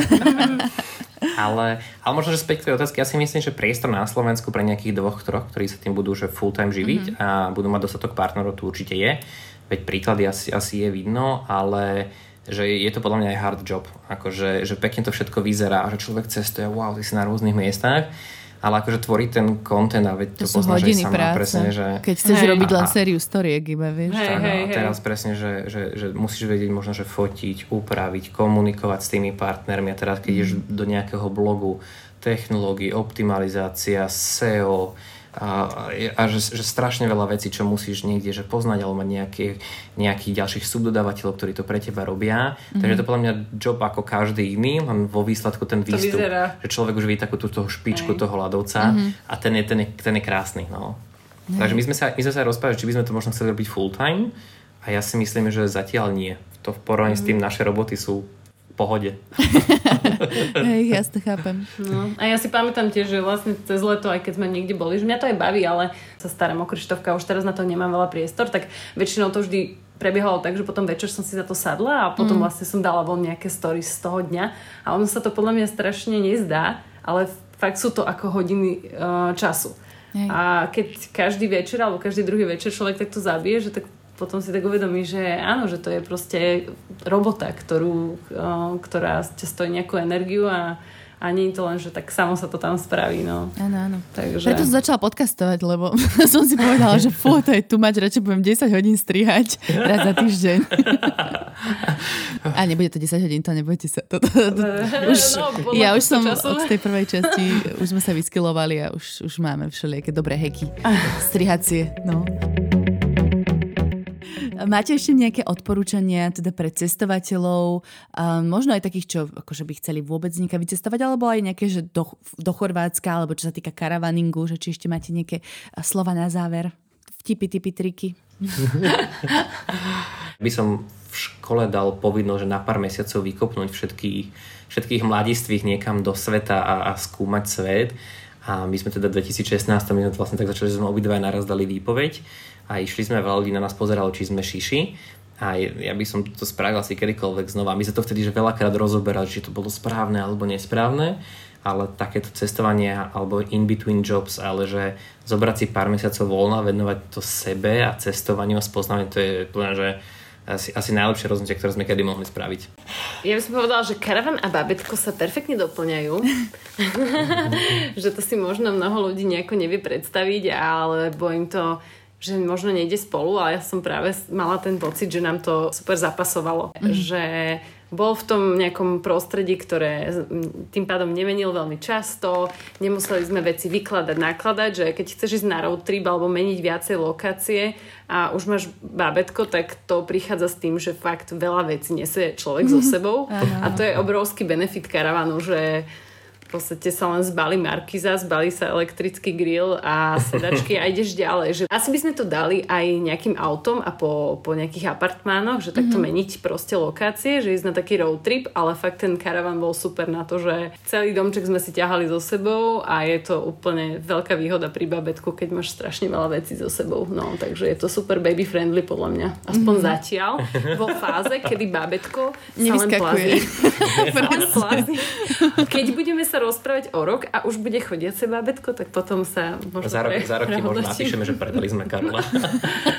ale, ale možno, že späť k tej otázky, ja si myslím, že priestor na Slovensku pre nejakých dvoch, troch, ktorí sa tým budú že full time živiť mm-hmm. a budú mať dostatok partnerov, tu určite je. Veď príklady asi, asi je vidno, ale že je to podľa mňa aj hard job, akože, že pekne to všetko vyzerá a že človek cestuje, wow, ty si na rôznych miestach ale akože tvoriť ten content a veď to,
To
poznáš aj sama
práce.
presne, že
Keď chceš
Hej.
robiť len sériu storiek iba, vieš.
Hej,
Áno,
hej,
a
hej.
teraz presne, že, že, že musíš vedieť možno, že fotiť, upraviť, komunikovať s tými partnermi a teraz keď ideš do nejakého blogu, technológií, optimalizácia, SEO a, a že, že strašne veľa vecí, čo musíš niekde že poznať alebo mať nejaký, nejakých ďalších subdodávateľov, ktorí to pre teba robia. Mm-hmm. Takže to podľa mňa job ako každý iný, len vo výsledku ten výstup, že človek už vidí takú tú toho špičku
Hej.
toho ľadovca a ten je, ten je, ten je krásny. No. Takže my sme sa, my sme sa rozprávali, či by sme to možno chceli robiť full time a ja si myslím, že zatiaľ nie. To v porovnaní s tým naše roboty sú v pohode.
Hej, ja to chápem.
No. A ja si pamätám tiež, že vlastne cez leto, aj keď sme niekde boli, že mňa to aj baví, ale sa starám o Krištofka, už teraz na to nemám veľa priestor, tak väčšinou to vždy prebiehalo tak, že potom večer som si za to sadla a potom mm. vlastne som dala von nejaké stories z toho dňa a ono sa to podľa mňa strašne nezdá, ale fakt sú to ako hodiny uh, času.
Hej.
A keď každý večer alebo každý druhý večer človek takto zabije, že tak potom si tak uvedomí, že áno, že to je proste robota, ktorú, ktorá stojí nejakú energiu a, a nie je to len, že tak samo sa to tam spraví. No.
Áno, áno.
Takže...
Preto som začala podcastovať, lebo som si povedala, že fú, to je tu mať, radšej budem 10 hodín strihať raz za týždeň. A nebude to 10 hodín, to nebojte sa. To, to, to, už,
No,
ja už som
času.
od tej prvej časti, už sme sa vyskylovali a už, už máme všelijaké dobré heky. Strihacie, no. Máte ešte nejaké odporúčania teda pre cestovateľov, možno aj takých, čo akože by chceli vôbec niekam vycestovať, alebo aj nejaké, že do, do Chorvátska, alebo čo sa týka karavaningu, že či ešte máte nejaké slova na záver? Vtipy, typy, triky.
By som v škole dal povinnosť, že na pár mesiacov vykopnúť všetkých, všetkých mladistvých niekam do sveta a, a skúmať svet. A my sme teda v 2016 my sme vlastne tak začali, že sme obidva naraz dali výpoveď a išli sme, veľa ľudí na nás pozeralo, či sme šiši. A ja by som to spravil asi kedykoľvek znova. My sme to vtedy že veľakrát rozoberali, či to bolo správne alebo nesprávne, ale takéto cestovanie alebo in-between jobs, ale že zobrať si pár mesiacov voľna, venovať to sebe a cestovaniu a spoznávaniu, to je plne, že asi, asi najlepšie rozhodnutie, ktoré sme kedy mohli spraviť.
Ja by som povedala, že karavan a babetko sa perfektne doplňajú. že to si možno mnoho ľudí nejako nevie predstaviť, alebo im to že možno nejde spolu, ale ja som práve mala ten pocit, že nám to super zapasovalo. Mm. Že bol v tom nejakom prostredí, ktoré tým pádom nemenil veľmi často, nemuseli sme veci vykladať, nakladať, že keď chceš ísť na road trip alebo meniť viacej lokácie a už máš bábetko, tak to prichádza s tým, že fakt veľa vecí nesie človek so sebou. A to je obrovský benefit karavanu, že podstate sa len zbali markiza, zbali sa elektrický grill a sedačky a ideš ďalej. Že asi by sme to dali aj nejakým autom a po, po nejakých apartmánoch, že takto mm-hmm. meniť proste lokácie, že ísť na taký road trip, ale fakt ten karavan bol super na to, že celý domček sme si ťahali so sebou a je to úplne veľká výhoda pri babetku, keď máš strašne veľa vecí so sebou. No, takže je to super baby friendly podľa mňa. Aspoň mm-hmm. zatiaľ. Vo fáze, kedy babetko sa len plazí. Sa len plazí. Keď budeme sa rozprávať o rok a už bude chodiace bábetko, tak potom sa možno
Za rok,
pre-
za rok ti možno napíšeme, že predali sme Karola.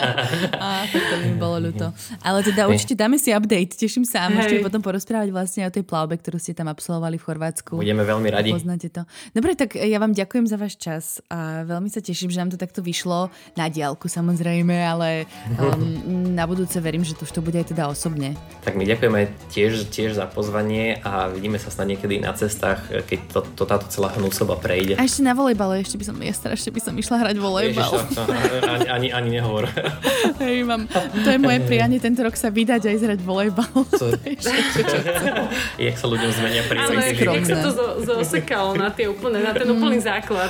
Á, tak to by mi bolo ľúto. Ale teda určite dáme si update. Teším sa a môžete
Hej.
potom porozprávať vlastne o tej plavbe, ktorú ste tam absolvovali v Chorvátsku.
Budeme veľmi radi.
Poznáte to. Dobre, tak ja vám ďakujem za váš čas a veľmi sa teším, že nám to takto vyšlo na diálku samozrejme, ale um, na budúce verím, že to už to bude aj teda osobne.
Tak my ďakujeme tiež, tiež za pozvanie a vidíme sa snad niekedy na cestách, keď to, to táto celá hnúsoba prejde.
A ešte na volejbale, ešte by som, ja strašne by som išla hrať
Ježiš,
volejbal.
to, to, ani, ani, ani nehovor.
Hej, mám, to je moje prianie tento rok sa vydať aj zhrať volejbal.
To, jak sa ľuďom zmenia
Áno,
priority
jak, sa to zo, zosekalo na, tie úplne, na ten úplný základ.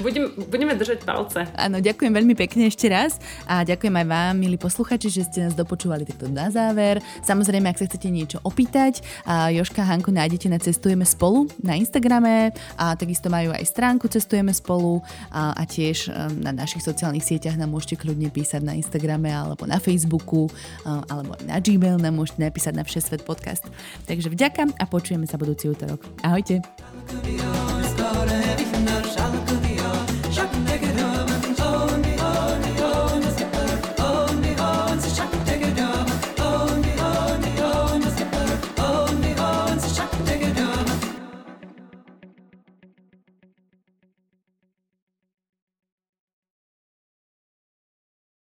Budem, budeme držať palce.
Áno, ďakujem veľmi pekne ešte raz a ďakujem aj vám, milí posluchači, že ste nás dopočúvali takto na záver. Samozrejme, ak sa chcete niečo opýtať, a Joška Hanku nájdete na Cestujeme spolu na Instagrame a takisto majú aj stránku Cestujeme spolu a, a tiež um, na našich sociálnych sieťach nám môžete kľudne písať na Instagrame alebo na Facebooku a, alebo na Gmail nám môžete napísať na Všesvet podcast. Takže vďaka a počujeme sa budúci útorok. Ahojte.
All